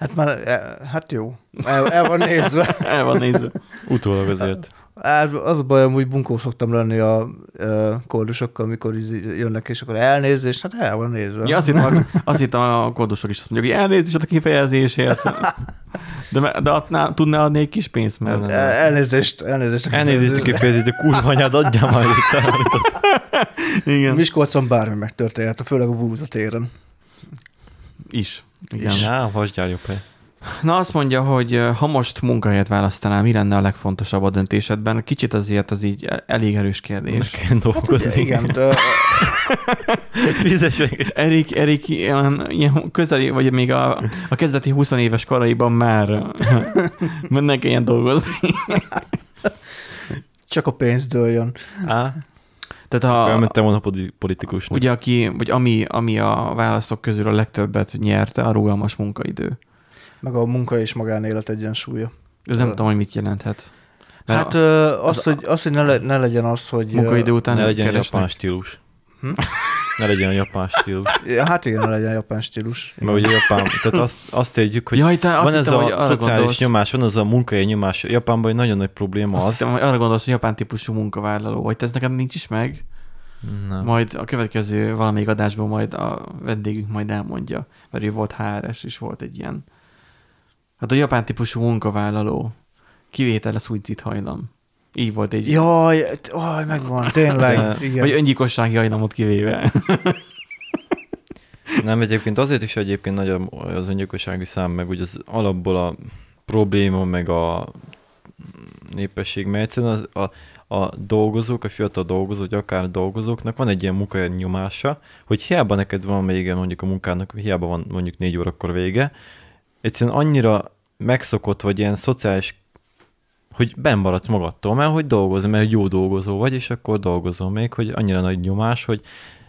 Hát már, hát jó. El, el van nézve. el van nézve. Utólag azért. Az a bajom, hogy bunkó szoktam lenni a, a kódusokkal, amikor jönnek, és akkor elnézést, hát el van nézve. Ja, azt hittem, azt hittem a kódusok is azt mondjuk, hogy elnézést a kifejezésért. De, de adná, tudná adni egy kis pénzt, mert... El, elnézést, elnézést. Elnézést a kifejezést, de kurva anyád, adjál majd egy számított. Igen. Miskolcon bármi megtörténhet, főleg a búzatéren. Is. Igen. Is. Á, vasgyár jobb hely. Na azt mondja, hogy ha most munkahelyet választanál, mi lenne a legfontosabb a döntésedben? Kicsit azért az így elég erős kérdés. Meg kell dolgozni. Hát, igen, de... és Erik, Erik ilyen, ilyen közeli, vagy még a, a kezdeti 20 éves koraiban már mennek ilyen dolgozni. Csak a pénz dőljön. Á. Tehát a, Elmentem volna politikus. Ugye, aki, vagy ami, ami a választók közül a legtöbbet nyerte, a rugalmas munkaidő. Meg a munka és magánélet egyensúlya. Ez nem tudom, hogy mit jelenthet. Mert hát az, az, hogy, az, hogy ne, le, ne legyen az, hogy... Munkaidő után ne legyen keresnek. japán stílus. Hm? Ne legyen a japán stílus. Ja, hát igen, ne legyen a japán stílus. Mert ugye Japán, tehát azt, azt értjük, hogy Jaj, te van ez hittem, a szociális gondolsz. nyomás, van az a munkai nyomás. Japánban egy nagyon nagy probléma azt az. Hittem, hogy arra gondolsz, hogy japán típusú munkavállaló, vagy ez neked nincs is meg? Nem. Majd a következő valamelyik adásban majd a vendégünk majd elmondja, mert ő volt HRS, és volt egy ilyen. Hát a japán típusú munkavállaló kivétel a szuicid hajlam. Így volt egy... Jaj, aj, megvan, tényleg. igen. Vagy öngyilkossági hajlamot kivéve. Nem, egyébként azért is egyébként nagy az öngyilkossági szám, meg ugye az alapból a probléma, meg a népesség, mert egyszerűen az, a, a dolgozók, a fiatal dolgozók, akár dolgozóknak van egy ilyen munkanyomása, hogy hiába neked van vége mondjuk a munkának, hiába van mondjuk négy órakor vége, egyszerűen annyira megszokott, vagy ilyen szociális hogy ben maradsz magadtól, mert hogy dolgozol, mert jó dolgozó vagy, és akkor dolgozol még, hogy annyira nagy nyomás, hogy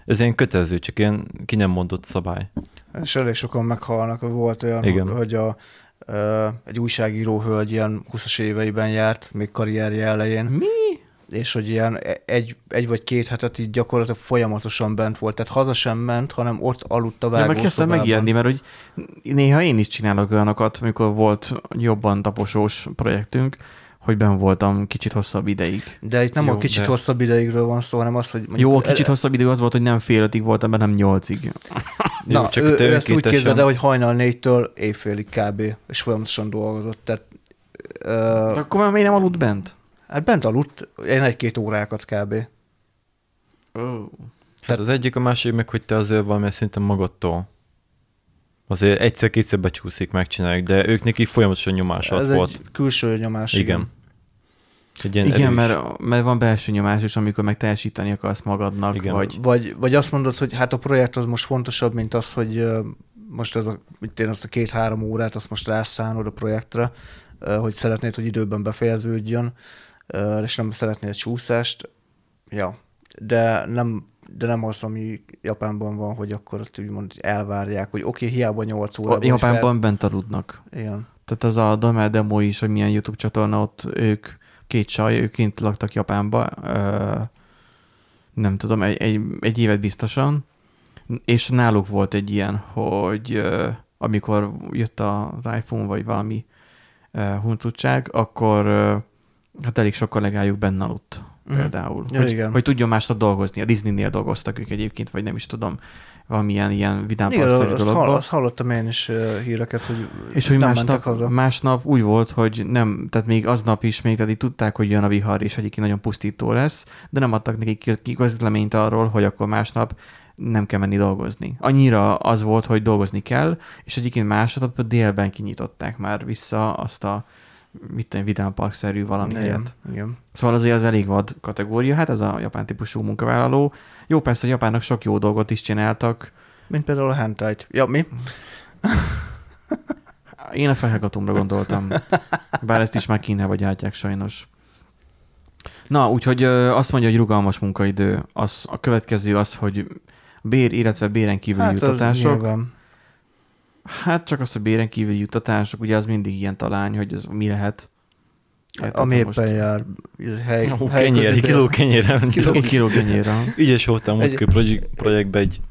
ez ilyen kötelező, csak ilyen ki nem mondott szabály. És elég sokan meghalnak, volt olyan, Igen. hogy a, egy újságíró hölgy ilyen 20-as éveiben járt, még karrierje elején. Mi? És hogy ilyen egy, egy vagy két hetet így gyakorlatilag folyamatosan bent volt. Tehát haza sem ment, hanem ott aludt a vágószobában. Ja, kezdtem megijedni, mert hogy néha én is csinálok olyanokat, amikor volt jobban taposós projektünk, hogy ben voltam kicsit hosszabb ideig. De itt nem Jó, a kicsit de... hosszabb ideigről van szó, hanem az, hogy... Jó, a kicsit el... hosszabb ideig az volt, hogy nem fél ötig voltam, hanem nyolcig. Na, Jó, csak ő, ő ezt úgy képzelde, hogy hajnal négytől éjfélig kb. és folyamatosan dolgozott. Tehát, uh... De akkor már miért nem aludt bent? Hát bent aludt, én egy-két órákat kb. Oh. Hát az egyik, a másik meg, hogy te azért valami szinten magadtól azért egyszer-kétszer becsúszik, megcsináljuk, de ők neki folyamatosan nyomás Ez volt. egy külső nyomás. Igen. igen. igen, mert, mert van belső nyomás is, amikor meg teljesíteni akarsz magadnak. Igen. Vagy... Vagy, vagy azt mondod, hogy hát a projekt az most fontosabb, mint az, hogy most ez a, mit én azt a két-három órát, azt most rászánod a projektre, hogy szeretnéd, hogy időben befejeződjön, és nem szeretnéd csúszást. Ja, de nem de nem az, ami Japánban van, hogy akkor ott úgymond elvárják, hogy oké, okay, hiába 8 óra. Japánban fel... bent aludnak. Igen. Tehát az a Damel Demo is, hogy milyen YouTube csatorna, ott ők, két csaj, ők kint laktak Japánba, nem tudom, egy, egy, egy évet biztosan, és náluk volt egy ilyen, hogy amikor jött az iPhone, vagy valami huncutság, akkor hát elég sok kollégájuk benne aludt mm. például. Ja, hogy, igen. hogy tudjon másnap dolgozni. A Disney-nél dolgoztak ők egyébként, vagy nem is tudom, valamilyen ilyen vidám Igen, azt, hall, azt hallottam én is híreket, hogy És hogy másnap, másnap úgy volt, hogy nem, tehát még aznap is még tehát tudták, hogy jön a vihar, és egyik nagyon pusztító lesz, de nem adtak nekik közleményt arról, hogy akkor másnap nem kell menni dolgozni. Annyira az volt, hogy dolgozni kell, és egyébként másnap délben kinyitották már vissza azt a mit tudom, vidámparkszerű valamiért. Igen, igen. Szóval azért az elég vad kategória, hát ez a japán típusú munkavállaló. Jó, persze a japánok sok jó dolgot is csináltak. Mint például a hentai Ja, mi? Én a felhallgatómra gondoltam. Bár ezt is már Kínába gyártják sajnos. Na, úgyhogy azt mondja, hogy rugalmas munkaidő. Az, a következő az, hogy bér, illetve béren kívüli hát jutatások. Hát csak az, hogy béren kívüli juttatások, ugye az mindig ilyen talány, hogy ez mi lehet. Érted, Ami éppen most... jár hely, Ó, hely kenyér, kiló kenyérre. Kiló, kiló kenyérre. Ügyes voltam egy... projekt, projektbe egy...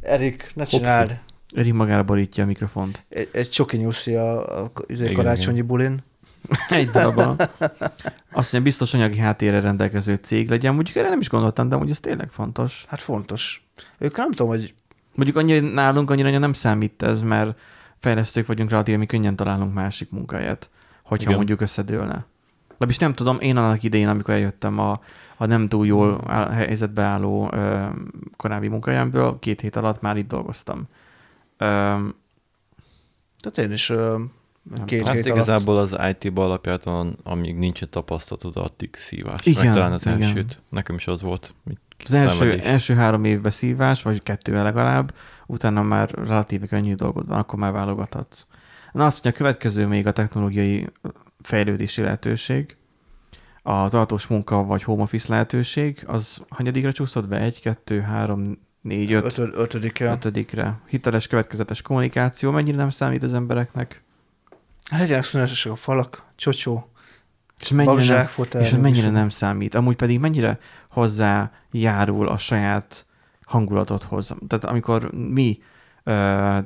Erik, ne csináld. Erik magára borítja a mikrofont. Egy, egy csoki nyuszi a, a, a karácsonyi igen. bulin. egy darabban. Azt mondja, biztos anyagi háttérre rendelkező cég legyen. Mondjuk erre nem is gondoltam, de hogy ez tényleg fontos. Hát fontos. Ők nem tudom, hogy Mondjuk annyira, nálunk annyira nem számít ez, mert fejlesztők vagyunk relatíve, mi könnyen találunk másik munkáját, hogyha Igen. mondjuk összedőlne. is nem tudom, én annak idején, amikor eljöttem a, a nem túl jól áll, helyzetbe álló ö, korábbi munkájámból, két hét alatt már itt dolgoztam. Ö, Tehát én is ö, két hát hét igazából alatt... az IT-ba alapjáton, amíg nincs tapasztalatod, addig szívás. Igen, Meg talán az igen. elsőt. Nekem is az volt, az első, első három évben szívás, vagy kettővel legalább, utána már relatíve könnyű dolgod van, akkor már válogathatsz. Na azt mondja, a következő még a technológiai fejlődési lehetőség. a tartós munka vagy home office lehetőség, az hanyadikra csúszott be? Egy, kettő, három, négy, öt. Ötöd, ötödikre. Ötödikre. Hiteles, következetes kommunikáció. Mennyire nem számít az embereknek? Legyenek színesek a falak, csocsó, és mennyire, nem, és mennyire nem számít. Amúgy pedig mennyire hozzájárul a saját hangulatodhoz. Tehát amikor mi Uh,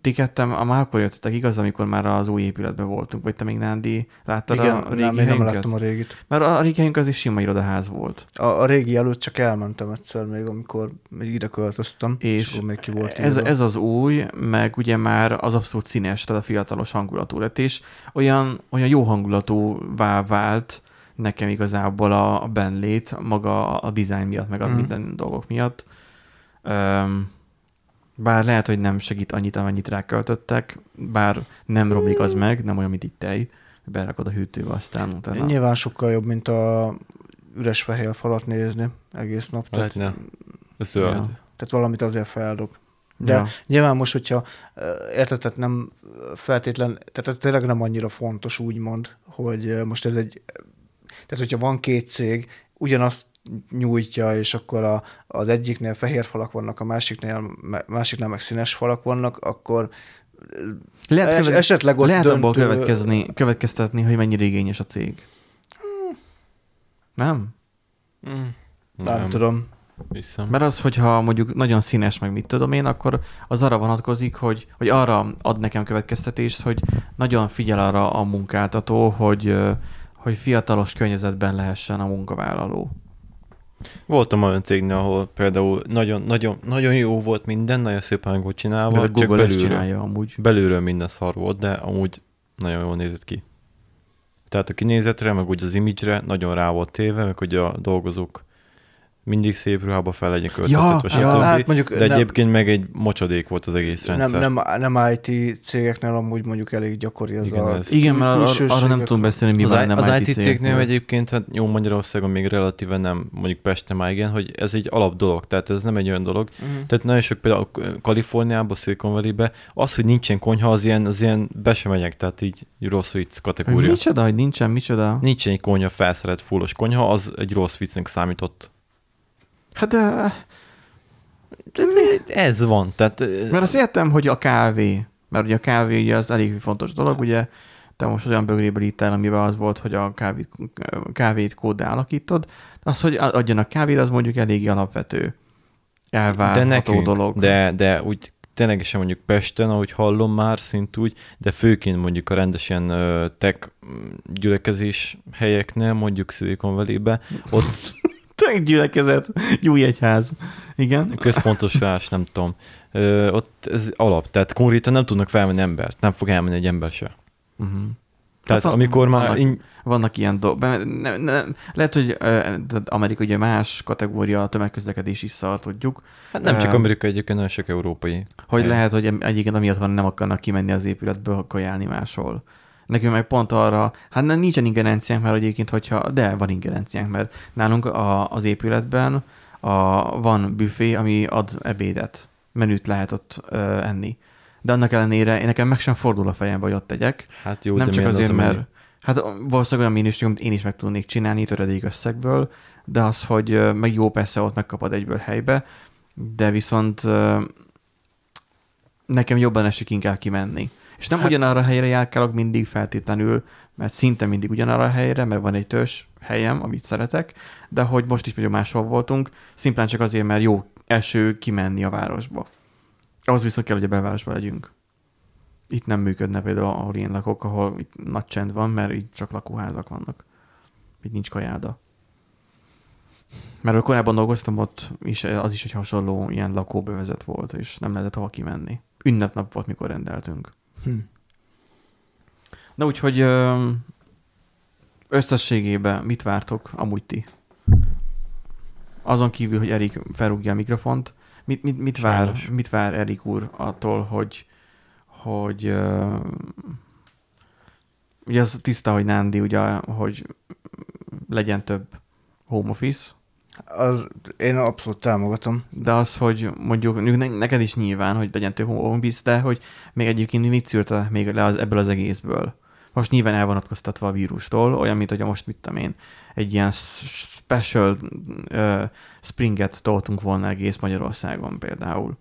ti kettem, már akkor jöttetek, igaz, amikor már az új épületben voltunk, vagy te még Nándi láttad Igen, a régi nem, én nem láttam a régit. Mert a régi helyünk az is sima irodaház volt. A, a régi előtt csak elmentem egyszer még, amikor még ide költöztem, és, és még ki volt ez, ez, az új, meg ugye már az abszolút színes, tehát a fiatalos hangulatú lett, és olyan, olyan jó hangulatúvá vált nekem igazából a, a benlét, maga a design miatt, meg a mm. minden dolgok miatt. Um, bár lehet, hogy nem segít annyit, amennyit ráköltöttek, bár nem romlik az meg, nem olyan, mint itt tej, berakod a hűtőbe, aztán utána... Nyilván sokkal jobb, mint a üres fehér falat nézni egész nap. Tehát, ne. Ez ja. tehát valamit azért feldob. De ja. nyilván most, hogyha érted, tehát nem feltétlen, tehát ez tényleg nem annyira fontos úgymond, hogy most ez egy, tehát hogyha van két cég, ugyanazt nyújtja, és akkor a, az egyiknél fehér falak vannak, a másiknél, másiknál meg színes falak vannak, akkor lehet, es, követ, esetleg ott lehet döntő... abból következni, következtetni, hogy mennyire igényes a cég. Hmm. Nem? Hmm. Nem, nem tudom. Viszont. Mert az, hogyha mondjuk nagyon színes, meg mit tudom én, akkor az arra vonatkozik, hogy, hogy arra ad nekem következtetést, hogy nagyon figyel arra a munkáltató, hogy, hogy fiatalos környezetben lehessen a munkavállaló. Voltam olyan cégnél, ahol például nagyon, nagyon, nagyon jó volt minden, nagyon szépen volt csinálva, de csak belülről, csinálja amúgy. belülről minden szar volt, de amúgy nagyon jól nézett ki. Tehát a kinézetre, meg úgy az image nagyon rá volt téve, meg hogy a dolgozók mindig szép ruhába fel legyen költöztetve, ja, ja, hát mondjuk de nem, egyébként meg egy mocsadék volt az egész rendszer. Nem, nem, nem IT cégeknél amúgy mondjuk elég gyakori az Igen, a... Ez. Igen, mert ar- arra nem tudom beszélni, mi az van nem Az IT, IT cégnél egyébként, hát jó Magyarországon még relatíven nem, mondjuk Pesten már igen, hogy ez egy alap dolog, tehát ez nem egy olyan dolog. Uh-huh. Tehát nagyon sok például Kaliforniában, Silicon valley az, hogy nincsen konyha, az ilyen, az ilyen be sem megyek, tehát így rossz vicc kategória. Hogy micsoda, hogy nincsen, micsoda? Nincsen egy konyha felszerelt fullos konyha, az egy rossz viccnek számított. Hát de... Ez van. Tehát... Mert azt értem, hogy a kávé, mert ugye a kávé ugye az elég fontos dolog, ugye te most olyan bögréből ittál, amiben az volt, hogy a kávét, kávét kóddá alakítod. Az, hogy adjanak kávét, az mondjuk elég alapvető elvárható de nekünk, dolog. De, de úgy ténylegesen mondjuk Pesten, ahogy hallom már szint úgy, de főként mondjuk a rendesen tech gyülekezés helyeknél, mondjuk Silicon Valley-be, ott gyülekezet, új egyház. Igen. Központosulás, nem tudom. Ö, ott ez alap, tehát konkrétan nem tudnak felmenni embert, nem fog elmenni egy ember se. Uh-huh. Tehát hát amikor vannak, már... In... Vannak ilyen dolgok. Lehet, hogy uh, Amerika ugye más kategória, a tömegközlekedés is szar, tudjuk. Hát nem csak Amerika egyébként, nagyon sok európai. Hogy lehet, hogy egyébként amiatt van, nem akarnak kimenni az épületből kajálni máshol. Nekünk meg pont arra, hát nem, nincsen ingerenciánk, mert egyébként, hogyha, de van ingerenciánk, mert nálunk a, az épületben a, van büfé, ami ad ebédet, menüt lehet ott ö, enni. De annak ellenére én nekem meg sem fordul a fejembe, hogy ott tegyek. Hát jó, nem csak azért, az, mert ami... hát valószínűleg olyan minőség, amit én is meg tudnék csinálni töredék összegből, de az, hogy meg jó persze ott megkapod egyből helybe, de viszont nekem jobban esik inkább kimenni. És nem hát, ugyanarra a helyre járkálok mindig feltétlenül, mert szinte mindig ugyanarra a helyre, mert van egy törzs helyem, amit szeretek, de hogy most is például máshol voltunk, szimplán csak azért, mert jó eső kimenni a városba. Ahhoz viszont kell, hogy a belvárosba legyünk. Itt nem működne például, ahol én lakok, ahol itt nagy csend van, mert itt csak lakóházak vannak. Itt nincs kajáda. Mert korábban dolgoztam, ott is, az is egy hasonló ilyen lakóbevezet volt, és nem lehetett hova kimenni. Ünnepnap volt, mikor rendeltünk. Hm. Na úgyhogy összességében mit vártok amúgy ti? Azon kívül, hogy Erik felrúgja a mikrofont, mit, mit, mit, vár, mit vár Erik úr attól, hogy, hogy uh, ugye az tiszta, hogy Nándi, ugye, hogy legyen több home office, az én abszolút támogatom. De az, hogy mondjuk neked is nyilván, hogy legyen több home de hogy még egyébként mit szűrte még le az, ebből az egészből? most nyilván elvonatkoztatva a vírustól, olyan, mint hogy most mit tudom én, egy ilyen special uh, springet toltunk volna egész Magyarországon például.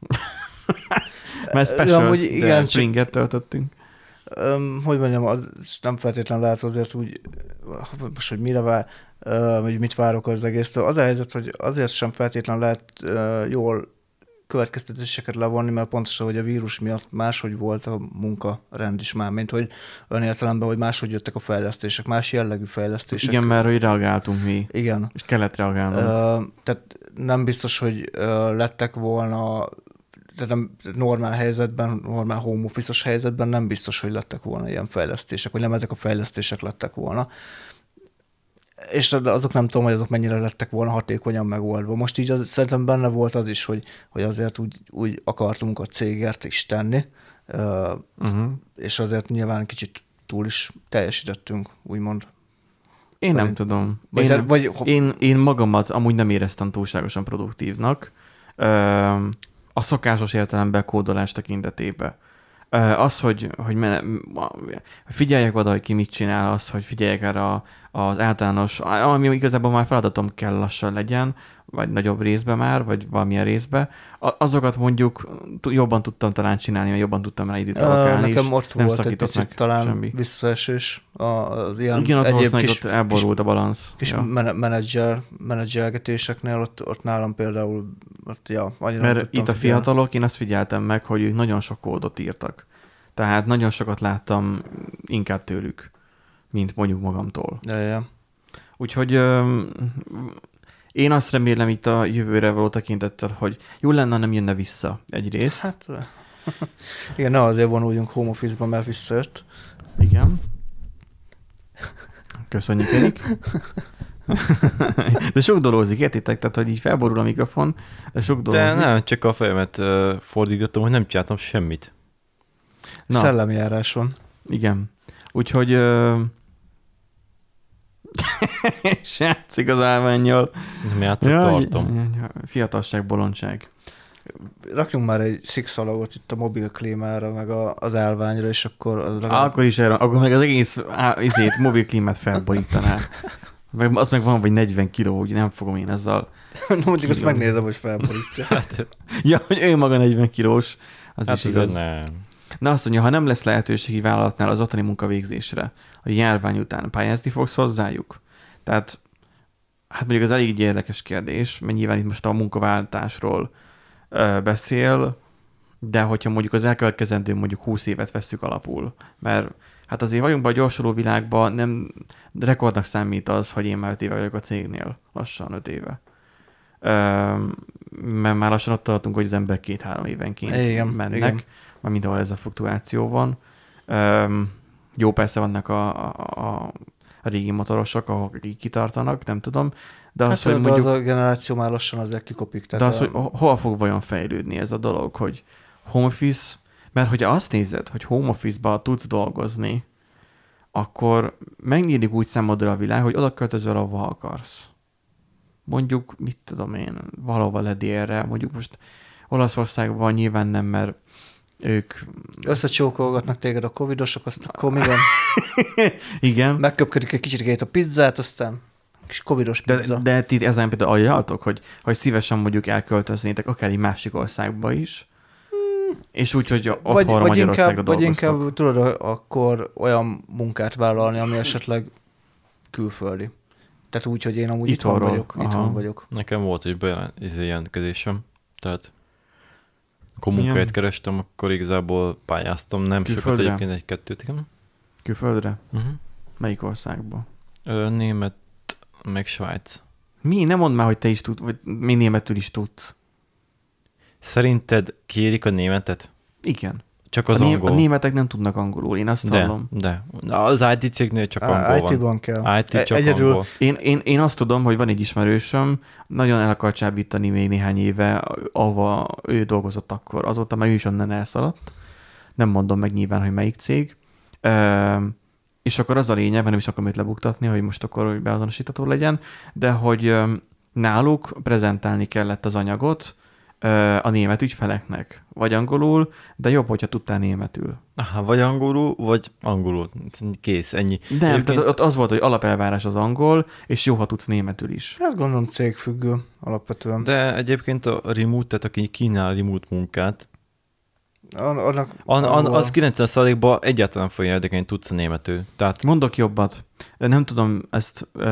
Mert special ja, igen, springet töltöttünk. Um, hogy mondjam, az nem feltétlenül lehet azért úgy, most, hogy mire vár, hogy mit várok az egésztől. Az a helyzet, hogy azért sem feltétlenül lehet jól következtetéseket levonni, mert pontosan, hogy a vírus miatt máshogy volt a munkarend is már, mint hogy olyan értelemben, hogy máshogy jöttek a fejlesztések, más jellegű fejlesztések. Igen, mert hogy reagáltunk mi. Igen. És kellett reagálnunk. Uh, tehát nem biztos, hogy uh, lettek volna tehát nem, normál helyzetben, normál home office helyzetben nem biztos, hogy lettek volna ilyen fejlesztések, vagy nem ezek a fejlesztések lettek volna és azok nem tudom, hogy azok mennyire lettek volna hatékonyan megoldva. Most így az, szerintem benne volt az is, hogy, hogy azért úgy, úgy akartunk a cégért is tenni, uh-huh. és azért nyilván kicsit túl is teljesítettünk, úgymond. Én Szerint. nem tudom. Vagy, én, hát- vagy, én, én magamat amúgy nem éreztem túlságosan produktívnak. A szokásos értelemben kódolás tekintetében. Az, hogy, hogy figyeljek oda, hogy ki mit csinál, az, hogy figyeljek erre az általános, ami igazából már feladatom kell lassan legyen, vagy nagyobb részbe már, vagy valamilyen részbe, azokat mondjuk jobban tudtam talán csinálni, mert jobban tudtam rá időt alakálni. Nekem ott nem volt egy picit talán semmi. visszaesés az ilyen Igen, ott egyéb kis, ott elborult a balansz. Kis ja. menedzser, menedzselgetéseknél, ott, ott nálam például ott, ja, annyira Mert itt figyelni. a fiatalok, én azt figyeltem meg, hogy ők nagyon sok kódot írtak. Tehát nagyon sokat láttam inkább tőlük, mint mondjuk magamtól. Ja, ja. Úgyhogy én azt remélem itt a jövőre való tekintettel, hogy jó lenne, nem jönne vissza egyrészt. Hát, igen, ne azért vonuljunk home office-ba, mert visszajött. Igen. Köszönjük, Erik. De sok dolózik, értitek? Tehát, hogy így felborul a mikrofon, de sok dolózik. De nem, csak a fejemet uh, fordítottam, hogy nem csináltam semmit. Na. Szellemjárás van. Igen. Úgyhogy uh, és játszik az állványjal. Nem játszott, ja, tartom. Fiatalság, bolondság. Rakjunk már egy szikszalagot itt a mobil klímára, meg a, az állványra, és akkor... Az legalább... Akkor is erre, akkor meg az egész á, izét, mobil klímát felborítaná. Meg az meg van, vagy 40 kiló, úgy nem fogom én ezzel... no, mondjuk azt megnézem, hogy felborítja. Hát, ja, hogy ő maga 40 kilós, az hát is igaz. Nem. Na azt mondja, ha nem lesz lehetőségi vállalatnál az otthoni munkavégzésre, a járvány után pályázni fogsz hozzájuk? Tehát hát mondjuk az elég érdekes kérdés, mert nyilván itt most a munkaváltásról ö, beszél, de hogyha mondjuk az elkövetkezendő mondjuk 20 évet vesszük alapul, mert hát azért vagyunk be a gyorsuló világban, nem rekordnak számít az, hogy én már 5 éve vagyok a cégnél, lassan 5 éve. Ö, mert már lassan ott tartunk, hogy az ember két-három évenként igen, mennek, igen. mert mindenhol ez a fluktuáció van. Ö, jó, persze vannak a, a a régi motorosok, akik kitartanak, nem tudom. De az, hát, hogy de mondjuk, az a generáció már lassan azért kikopik. Tehát de az, a... hogy hol fog vajon fejlődni ez a dolog, hogy home office, mert hogyha azt nézed, hogy home office-ba tudsz dolgozni, akkor megnyílik úgy számodra a világ, hogy oda költözöl, ahova akarsz. Mondjuk, mit tudom én, valahova ledélre, mondjuk most Olaszországban nyilván nem, mert ők... Összecsókolgatnak téged a covidosok, azt akkor mi van? Igen. Megköpködik egy kicsit a pizzát, aztán kis covidos pizza. De, de ti ezen például ajánlatok, hogy, hogy szívesen mondjuk elköltöznétek akár egy másik országba is, hmm. és úgy, hogy otthonra vagy, vagy inkább, vagy inkább tudod akkor olyan munkát vállalni, ami esetleg külföldi. Tehát úgy, hogy én amúgy itthon vagyok. Itthon vagyok. Nekem volt egy bejelentkezésem, tehát akkor munkahelyet kerestem, akkor igazából pályáztam, nem Külföldre? sokat egyébként egy-kettőt, igen. Külföldre? Uh-huh. Melyik országba? Ö, német, meg Svájc. Mi? Nem mondd már, hogy te is tudsz, vagy mi németül is tudsz. Szerinted kérik a németet? Igen. Csak az a, angol. a németek nem tudnak angolul, én azt de, hallom. De, az IT cégnél csak angol van. IT-ban kell. IT csak Egyedül... angol. Én, én, én azt tudom, hogy van egy ismerősöm, nagyon el akar csábítani még néhány éve, ahova ő dolgozott akkor. Azóta már ő is onnan elszaladt. Nem mondom meg nyilván, hogy melyik cég. Ö, és akkor az a lényeg, mert nem is akarom őt lebuktatni, hogy most akkor hogy beazonosítható legyen, de hogy náluk prezentálni kellett az anyagot, a német ügyfeleknek. Vagy angolul, de jobb, hogyha tudtál németül. Aha, vagy angolul, vagy angolul. Kész, ennyi. Nem, Egyébként... tehát ott az volt, hogy alapelvárás az angol, és jó, ha tudsz németül is. Hát gondolom cégfüggő alapvetően. De egyébként a remote, tehát aki kínál remote munkát, annak, an, an, az 90%-ban egyáltalán fogja érdekelni, tudsz a németül. Tehát... Mondok jobbat. Nem tudom ezt uh,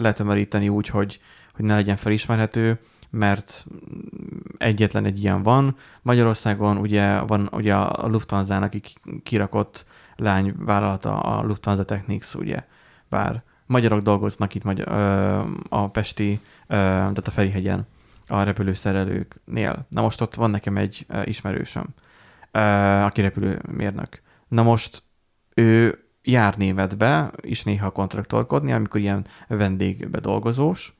letömöríteni úgy, hogy, hogy ne legyen felismerhető mert egyetlen egy ilyen van. Magyarországon ugye van ugye a Lufthansa-nak kirakott lányvállalata a Lufthansa Technics, ugye, bár magyarok dolgoznak itt magyar, a Pesti, tehát a Ferihegyen a repülőszerelőknél. Na most ott van nekem egy ismerősöm, aki repülőmérnök. Na most ő jár németbe, is néha kontraktorkodni, amikor ilyen vendégbe dolgozós,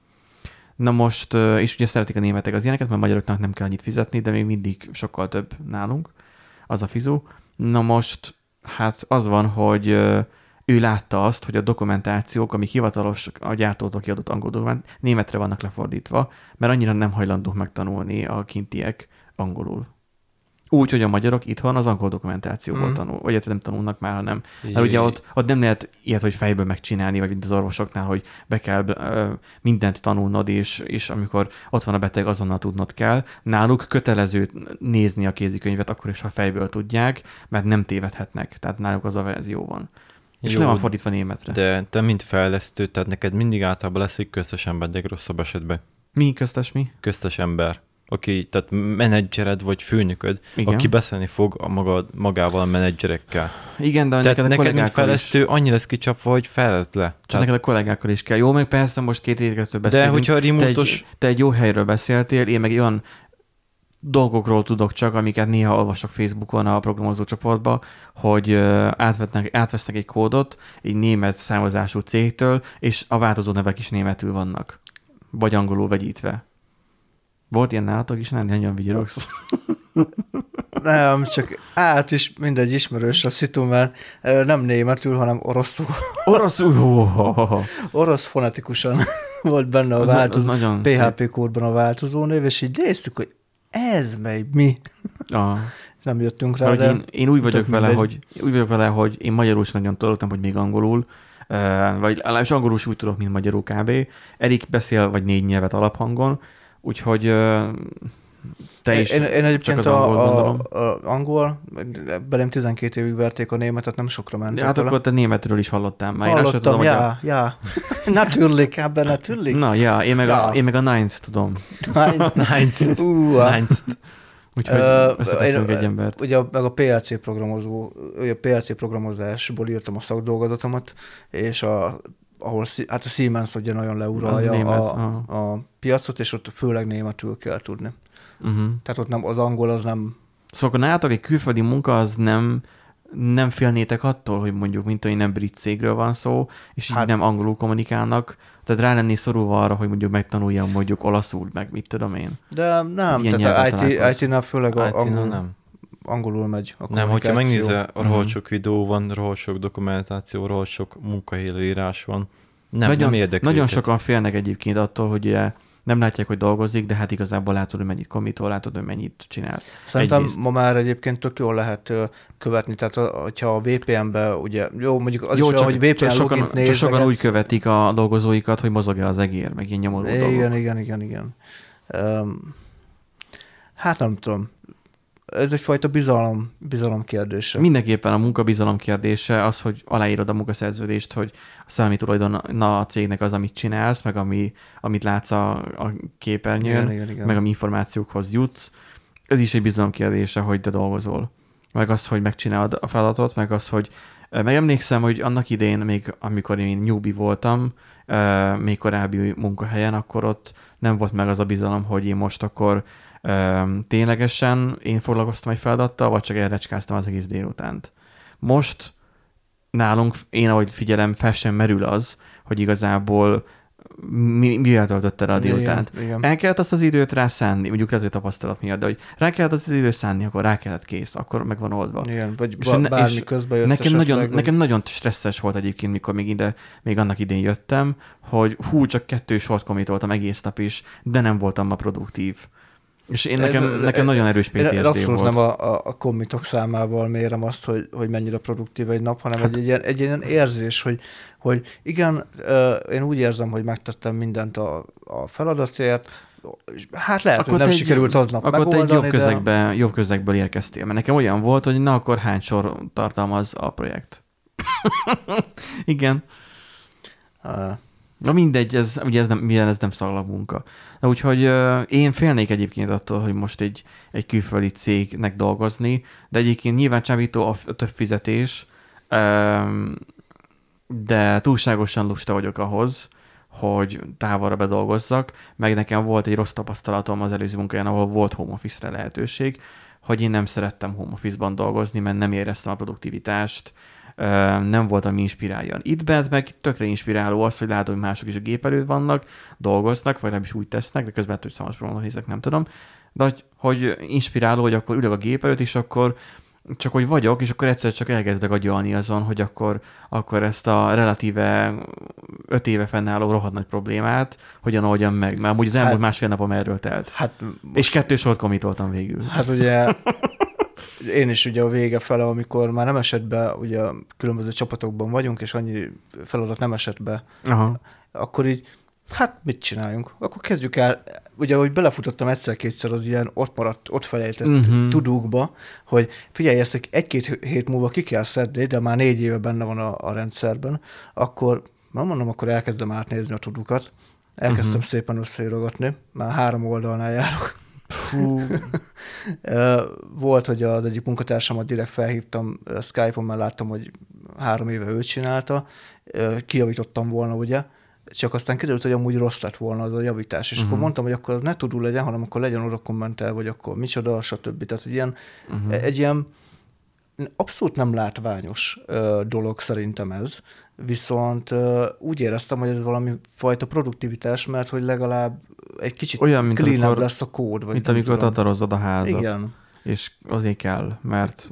Na most, és ugye szeretik a németek az ilyeneket, mert magyaroknak nem kell annyit fizetni, de még mindig sokkal több nálunk az a fizu. Na most, hát az van, hogy ő látta azt, hogy a dokumentációk, amik hivatalos a gyártótól kiadott angol dokument, németre vannak lefordítva, mert annyira nem hajlandók megtanulni a kintiek angolul. Úgy, hogy a magyarok itthon az angol dokumentációból mm. tanul, vagy nem tanulnak már, hanem. Mert ugye ott, ott nem lehet ilyet, hogy fejből megcsinálni, vagy mint az orvosoknál, hogy be kell ö, mindent tanulnod, és, és amikor ott van a beteg, azonnal tudnod kell. Náluk kötelező nézni a kézikönyvet, akkor is, ha fejből tudják, mert nem tévedhetnek. Tehát náluk az a verzió van. És Jó, nem van fordítva németre. De te, mint fejlesztő, tehát neked mindig általában lesz egy köztes ember, de rosszabb esetben. Mi köztes mi? Köztes ember aki, tehát menedzsered vagy főnököd, Igen. aki beszélni fog a maga, magával a menedzserekkel. Igen, de tehát neked, neked mint fejlesztő, is... annyi lesz kicsapva, hogy fejleszd le. Csak tehát... neked a kollégákkal is kell. Jó, meg persze most két védeketől beszélünk. De hogyha remote-os... Te egy, te egy jó helyről beszéltél, én meg olyan dolgokról tudok csak, amiket néha olvasok Facebookon a programozó csoportba, hogy átvetnek, átvesznek egy kódot egy német számozású cégtől, és a változó nevek is németül vannak. Vagy angolul vegyítve. Volt ilyen nálatok is, nem nagyon vigyorogsz. Nem, csak át is mindegy ismerős a szitu, mert nem németül, hanem oroszul. Oroszul? Orosz fonetikusan volt benne a változó, nagyon PHP szép. kódban a változó név, és így néztük, hogy ez mely mi. Ah. nem jöttünk rá, de én, én, úgy vagyok vele, hogy, úgy vagyok vele, hogy én magyarul is nagyon tudok, hogy még angolul, vagy legalábbis angolul is úgy tudok, mint magyarul kb. Erik beszél vagy négy nyelvet alaphangon, Úgyhogy te is én, én egyébként csak az angol, a, a, a angol, belém 12 évig verték a németet, nem sokra ment. Ja, hát akkor te németről is hallottál már. Hallottam, én tudom, ja, a... ja. Natürlich, ebben natürlich. Na, ja, én meg, ja. a, én meg a ninth tudom. ninth. ninth. Úgyhogy uh, én, egy embert. Ugye meg a PLC programozó, ugye a PLC programozásból írtam a szakdolgozatomat, és a ahol hát a Siemens ugye nagyon leuralja a, a piacot, és ott főleg németül kell tudni. Uh-huh. Tehát ott nem, az angol az nem... Szóval akkor nálatok egy külföldi munka az nem, nem félnétek attól, hogy mondjuk, mint hogy nem brit cégről van szó, és hát, így nem angolul kommunikálnak, tehát rá lenné szorulva arra, hogy mondjuk megtanuljam mondjuk olaszul, meg mit tudom én. De nem, Ilyen tehát IT, IT-nál főleg IT angol, nem. Angolul megy a Nem, hogyha megnézel, rohadt uh-huh. sok videó van, rohadt sok dokumentáció, rohadt sok munkahelyírás van, nem, nagyon, nem Nagyon őket. sokan félnek egyébként attól, hogy nem látják, hogy dolgozik, de hát igazából látod, hogy mennyit komitol, látod, hogy mennyit csinál. Szerintem Egyrészt. ma már egyébként tök jól lehet követni, tehát hogyha a VPN-be, ugye, jó, mondjuk az jó, is, csak, hogy VPN csak sokan, csak sokan úgy követik a dolgozóikat, hogy mozog-e az egér, meg ilyen nyomorú igen, dolgok. Igen, igen, igen. Um, hát nem tudom ez egyfajta bizalom, bizalom kérdése. Mindenképpen a munkabizalom kérdése az, hogy aláírod a munkaszerződést, hogy a szellemi tulajdon a cégnek az, amit csinálsz, meg ami, amit látsz a, a képernyőn, igen, igen, igen. meg ami információkhoz jutsz. Ez is egy bizalom kérdése, hogy te dolgozol. Meg az, hogy megcsinálod a feladatot, meg az, hogy Megemlékszem, hogy annak idején, még amikor én newbie voltam, még korábbi munkahelyen, akkor ott nem volt meg az a bizalom, hogy én most akkor ténylegesen én foglalkoztam egy feladattal, vagy csak elrecskáztam az egész délutánt. Most nálunk, én ahogy figyelem, fel sem merül az, hogy igazából mi, mivel töltötte rá a délutánt. Igen, igen. El kellett azt az időt rá szánni, mondjuk hogy tapasztalat miatt, de hogy rá kellett azt az időt szánni, akkor rá kellett kész, akkor meg van oldva. Igen, vagy és ba- bármi és közben jött nekem nagyon, nekem nagyon stresszes volt egyébként, mikor még ide, még annak idén jöttem, hogy hú, csak kettő sort komitoltam egész nap is, de nem voltam ma produktív És én nekem, én, nekem nagyon erős PTSD én abszolút volt. nem a, a, a kommitok számával mérem azt, hogy, hogy mennyire produktív egy nap, hanem hát, egy, ilyen, egy ilyen érzés, hogy, hogy igen, én úgy érzem, hogy megtettem mindent a, a feladatért, Hát lehet, akkor hogy nem egy, sikerült aznap Akkor te egy jobb, közegbe, de... jobb közegből érkeztél, mert nekem olyan volt, hogy na akkor hány sor tartalmaz a projekt. Igen. Uh. Na mindegy, ez, ugye ez nem, milyen ez nem szalagmunka. Na úgyhogy uh, én félnék egyébként attól, hogy most egy, egy külföldi cégnek dolgozni, de egyébként nyilván csábító a több fizetés, de túlságosan lusta vagyok ahhoz, hogy távolra bedolgozzak, meg nekem volt egy rossz tapasztalatom az előző munkáján, ahol volt home office-re lehetőség, hogy én nem szerettem home office-ban dolgozni, mert nem éreztem a produktivitást, nem volt, ami inspiráljon. Itt bent meg tökre inspiráló az, hogy látom, hogy mások is a gép előtt vannak, dolgoznak, vagy nem is úgy tesznek, de közben hogy számos problémát nézek, nem tudom. De hogy, hogy inspiráló, hogy akkor ülök a gép előtt, és akkor csak hogy vagyok, és akkor egyszer csak elkezdek agyalni azon, hogy akkor, akkor ezt a relatíve öt éve fennálló rohadt nagy problémát hogyan oldjam meg, mert amúgy az elmúlt hát, másfél napom erről telt. Hát most, és kettő sort komitoltam végül. Hát ugye én is ugye a vége fele, amikor már nem esett be, ugye különböző csapatokban vagyunk, és annyi feladat nem esett be, Aha. akkor így hát mit csináljunk? Akkor kezdjük el, ugye, hogy belefutottam egyszer-kétszer az ilyen ott maradt, ott felejtett uh-huh. tudókba, hogy figyelj, ezt egy-két hét múlva ki kell szedni, de már négy éve benne van a, a rendszerben, akkor, már mondom, akkor elkezdem átnézni a tudukat, elkezdtem uh-huh. szépen összeírogatni, már három oldalnál járok. Fú. Volt, hogy az egyik munkatársamat direkt felhívtam Skype-on, mert láttam, hogy három éve ő csinálta, kijavítottam volna, ugye, csak aztán kiderült, hogy amúgy rossz lett volna az a javítás, és uh-huh. akkor mhm. mondtam, hogy akkor ne tudul legyen, hanem akkor legyen oda kommentel, vagy akkor micsoda, stb. Tehát hogy ilyen, uh-huh. egy ilyen abszolút nem látványos ö, dolog szerintem ez, viszont úgy éreztem, hogy ez valami fajta produktivitás, mert hogy legalább egy kicsit Olyan, mint amikor, lesz a kód. Vagy mint amikor tudom. tatarozod a házat. Igen. És azért kell, mert...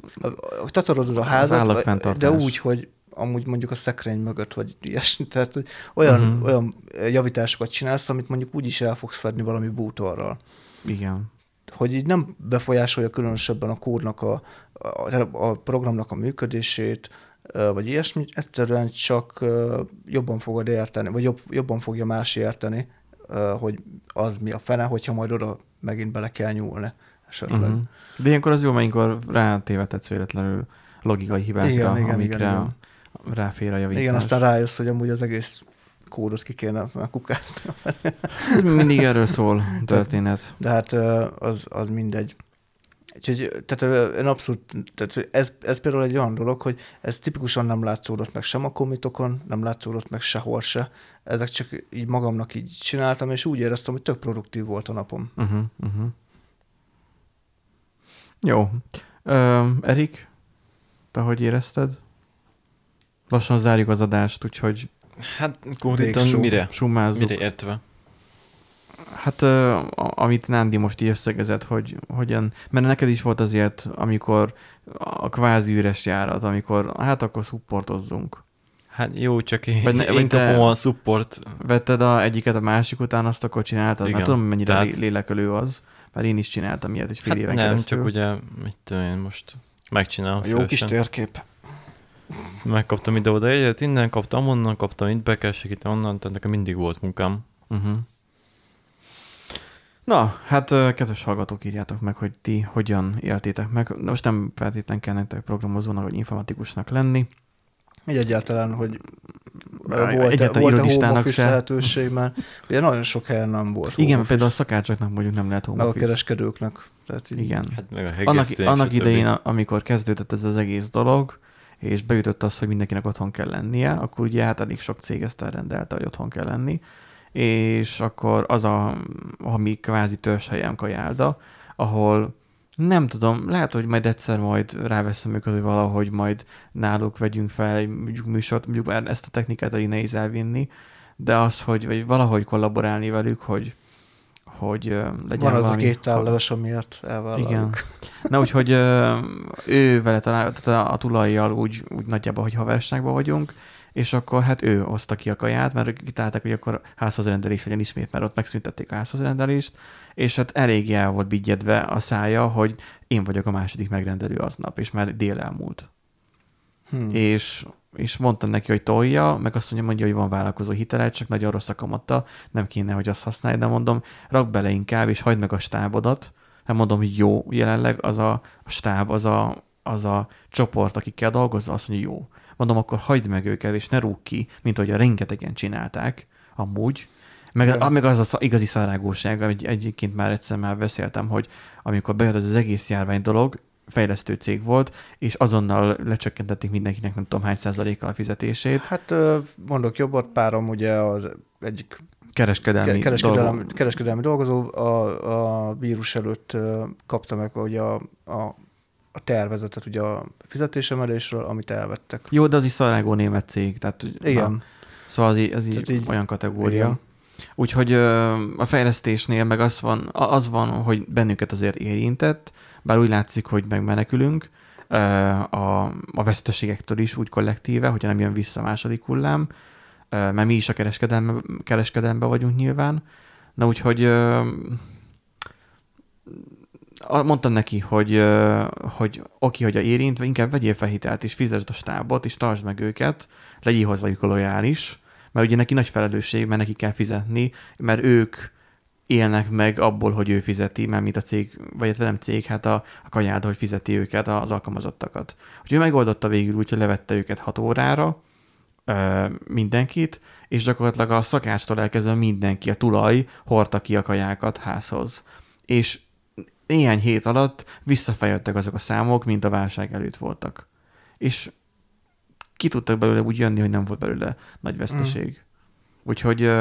Tatarozod a házat, de úgy, hogy amúgy mondjuk a szekrény mögött, vagy ilyesmi. Tehát hogy olyan, uh-huh. olyan javításokat csinálsz, amit mondjuk úgy is el fogsz fedni valami bútorral. Igen. Hogy így nem befolyásolja különösebben a kódnak, a, a, a programnak a működését, vagy ilyesmi, egyszerűen csak jobban fogod érteni, vagy jobb, jobban fogja más érteni, hogy az mi a fene, hogyha majd oda megint bele kell nyúlni esetleg. Uh-huh. De ilyenkor az jó, ilyenkor rátévedhetsz véletlenül logikai hibákra, igen, igen, amikre igen, igen ráfér a javítás. Igen, aztán rájössz, hogy amúgy az egész kódot ki kéne kukászni. Mindig erről szól történet. De hát az, az mindegy. Úgyhogy, tehát én abszolút, tehát ez, ez például egy olyan dolog, hogy ez tipikusan nem látszódott meg sem a komitokon, nem látszódott meg sehol se. Ezek csak így magamnak így csináltam, és úgy éreztem, hogy tök produktív volt a napom. Uh-huh, uh-huh. Jó. Uh, Erik, te hogy érezted? Lassan zárjuk az adást, úgyhogy... Hát konkrétan mire? Summázunk. Mire értve? Hát amit Nándi most így összegezett, hogy hogyan, mert neked is volt azért, amikor a kvázi üres járat, amikor hát akkor szupportozzunk. Hát jó, csak én, vagy ne, én vagy kapom a support. Vetted a egyiket a másik után, azt akkor csináltad? Igen, mert tudom, mennyire tehát... lélekölő az, mert én is csináltam ilyet egy fél hát éven nem, keresztül. csak ugye, mit tudom én most megcsinálom. Jó kis térkép megkaptam ide-oda egyet, innen kaptam, onnan kaptam, itt be kell segíteni, onnan, tehát nekem mindig volt munkám. Uh-huh. Na, hát kedves hallgatók, írjátok meg, hogy ti hogyan éltétek meg. Most nem feltétlenül kell nektek programozónak vagy informatikusnak lenni. Így egyáltalán, hogy volt-e, volt-e home office lehetőség, mert ugye nagyon sok helyen nem volt Igen, office. például a szakácsoknak mondjuk nem lehet home Meg office. a kereskedőknek. Tehát így... Igen. Hát meg a annak, annak idején, amikor kezdődött ez az egész dolog, és beütött az, hogy mindenkinek otthon kell lennie, akkor ugye hát elég sok cég ezt elrendelte, hogy otthon kell lenni, és akkor az a, ami kvázi törzshelyem kajálda, ahol nem tudom, lehet, hogy majd egyszer majd ráveszem őket, hogy valahogy majd náluk vegyünk fel egy műsort, mondjuk ezt a technikát elég nehéz elvinni, de az, hogy vagy valahogy kollaborálni velük, hogy hogy legyen Van az valami... a két tálleves, amiért elvállaljuk. Igen. Na úgyhogy ő vele talán, tehát a, a tulajjal úgy, úgy nagyjából, hogy haverságban vagyunk, és akkor hát ő hozta ki a kaját, mert kitálták, hogy akkor házhozrendelés legyen ismét, mert ott megszüntették a házhozrendelést, és hát elég el volt bigyedve a szája, hogy én vagyok a második megrendelő aznap, és már dél elmúlt. Hmm. És, és mondtam neki, hogy tolja, meg azt mondja, mondja, hogy van vállalkozó hitele, csak nagyon rossz a kamatta, nem kéne, hogy azt használj, de mondom, rak bele inkább, és hagyd meg a stábodat, hát mondom, hogy jó, jelenleg az a, a stáb, az a, az a csoport, akikkel dolgozza, azt mondja, jó. Mondom, akkor hagyd meg őket, és ne rúg ki, mint ahogy a rengetegen csinálták, amúgy. Meg, ja. meg az az igazi szarágóság, amit egyébként már egyszer már beszéltem, hogy amikor bejött az, az egész járvány dolog, fejlesztő cég volt, és azonnal lecsökkentették mindenkinek nem tudom hány százalékkal a fizetését. Hát mondok jobbat, párom ugye az egyik kereskedelmi, kereskedelmi, dolgozó. kereskedelmi dolgozó a, a vírus előtt kapta meg ugye a, a a tervezetet ugye a fizetésemelésről, amit elvettek. Jó, de az is szarágó német cég, tehát Igen. Na, szóval az, így, az így, így olyan kategória. Igen. Úgyhogy a fejlesztésnél meg az van, az van, hogy bennünket azért érintett, bár úgy látszik, hogy megmenekülünk a, a veszteségektől is úgy kollektíve, hogyha nem jön vissza a második hullám, mert mi is a kereskedelme, kereskedelembe vagyunk nyilván. Na úgyhogy mondtam neki, hogy, hogy oké, hogy a érintve, inkább vegyél fel hitelt, és fizesd a stábot, és tartsd meg őket, legyél hozzájuk lojális, mert ugye neki nagy felelősség, mert neki kell fizetni, mert ők élnek meg abból, hogy ő fizeti, mert mint a cég, vagy nem cég, hát a, a kanyáda, hogy fizeti őket, az alkalmazottakat. Úgyhogy ő megoldotta végül úgy, hogy levette őket hat órára, mindenkit, és gyakorlatilag a szakástól elkezdve mindenki, a tulaj hordta ki a kajákat házhoz. És néhány hét alatt visszafejlettek azok a számok, mint a válság előtt voltak. És ki tudtak belőle úgy jönni, hogy nem volt belőle nagy veszteség. Mm. Úgyhogy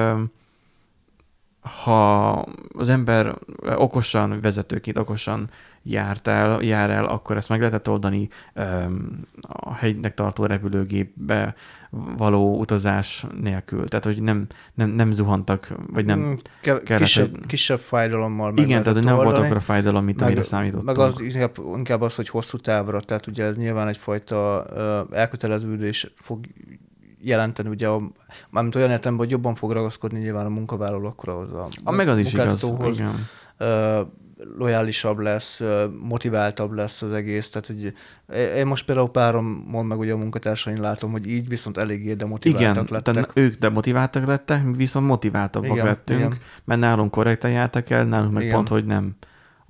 ha az ember okosan, vezetőként okosan járt el, jár el, akkor ezt meg lehetett oldani a hegynek tartó repülőgépbe való utazás nélkül. Tehát, hogy nem, nem, nem zuhantak, vagy nem mm, Ke- kellett, kisebb, hogy... kisebb fájdalommal meg Igen, tehát nem volt akkor a fájdalom, mint amire számítottunk. Meg az inkább, inkább az, hogy hosszú távra, tehát ugye ez nyilván egyfajta elköteleződés fog jelenteni, ugye, a, mármint olyan értelemben, hogy jobban fog ragaszkodni nyilván a munkavállaló akkor az a, a meg az is igaz. Igen. Lojálisabb lesz, motiváltabb lesz az egész. Tehát, hogy én most például párom mond meg ugye a munkatársain látom, hogy így viszont eléggé demotiváltak igen, lettek. Tehát ők demotiváltak lettek, viszont motiváltabbak igen, lettünk, igen. mert nálunk korrekten jártak el, nálunk meg igen. pont, hogy nem.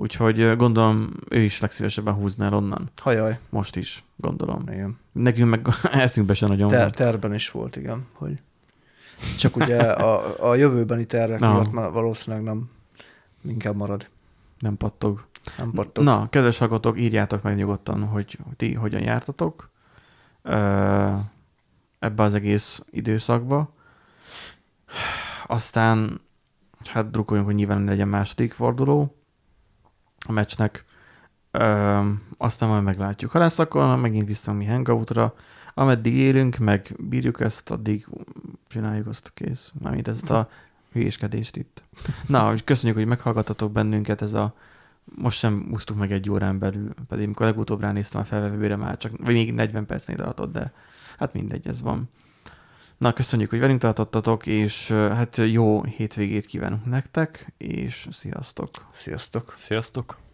Úgyhogy gondolom ő is legszívesebben húzna el onnan. Hajaj. Most is, gondolom. Igen. Nekünk meg eszünkbe sem nagyon Ter- Terben is volt, igen. Hogy csak ugye a, a jövőbeni tervek no. miatt már valószínűleg nem inkább marad. Nem pattog. Nem pattog. Na, kedves hallgatók, írjátok meg nyugodtan, hogy ti hogyan jártatok ebbe az egész időszakba. Aztán hát drukoljunk, hogy nyilván legyen második forduló a meccsnek. Ö, aztán majd meglátjuk. Ha lesz, akkor megint vissza mi hangoutra. Ameddig élünk, meg bírjuk ezt, addig csináljuk azt kész. Mármint ezt a hülyéskedést itt. Na, köszönjük, hogy meghallgattatok bennünket, ez a most sem úsztuk meg egy órán belül, pedig amikor legutóbb ránéztem a felvevőre már csak, vagy még 40 percnél tartott, de hát mindegy, ez van. Na, köszönjük, hogy velünk tartottatok, és hát jó hétvégét kívánunk nektek, és sziasztok! Sziasztok! Sziasztok!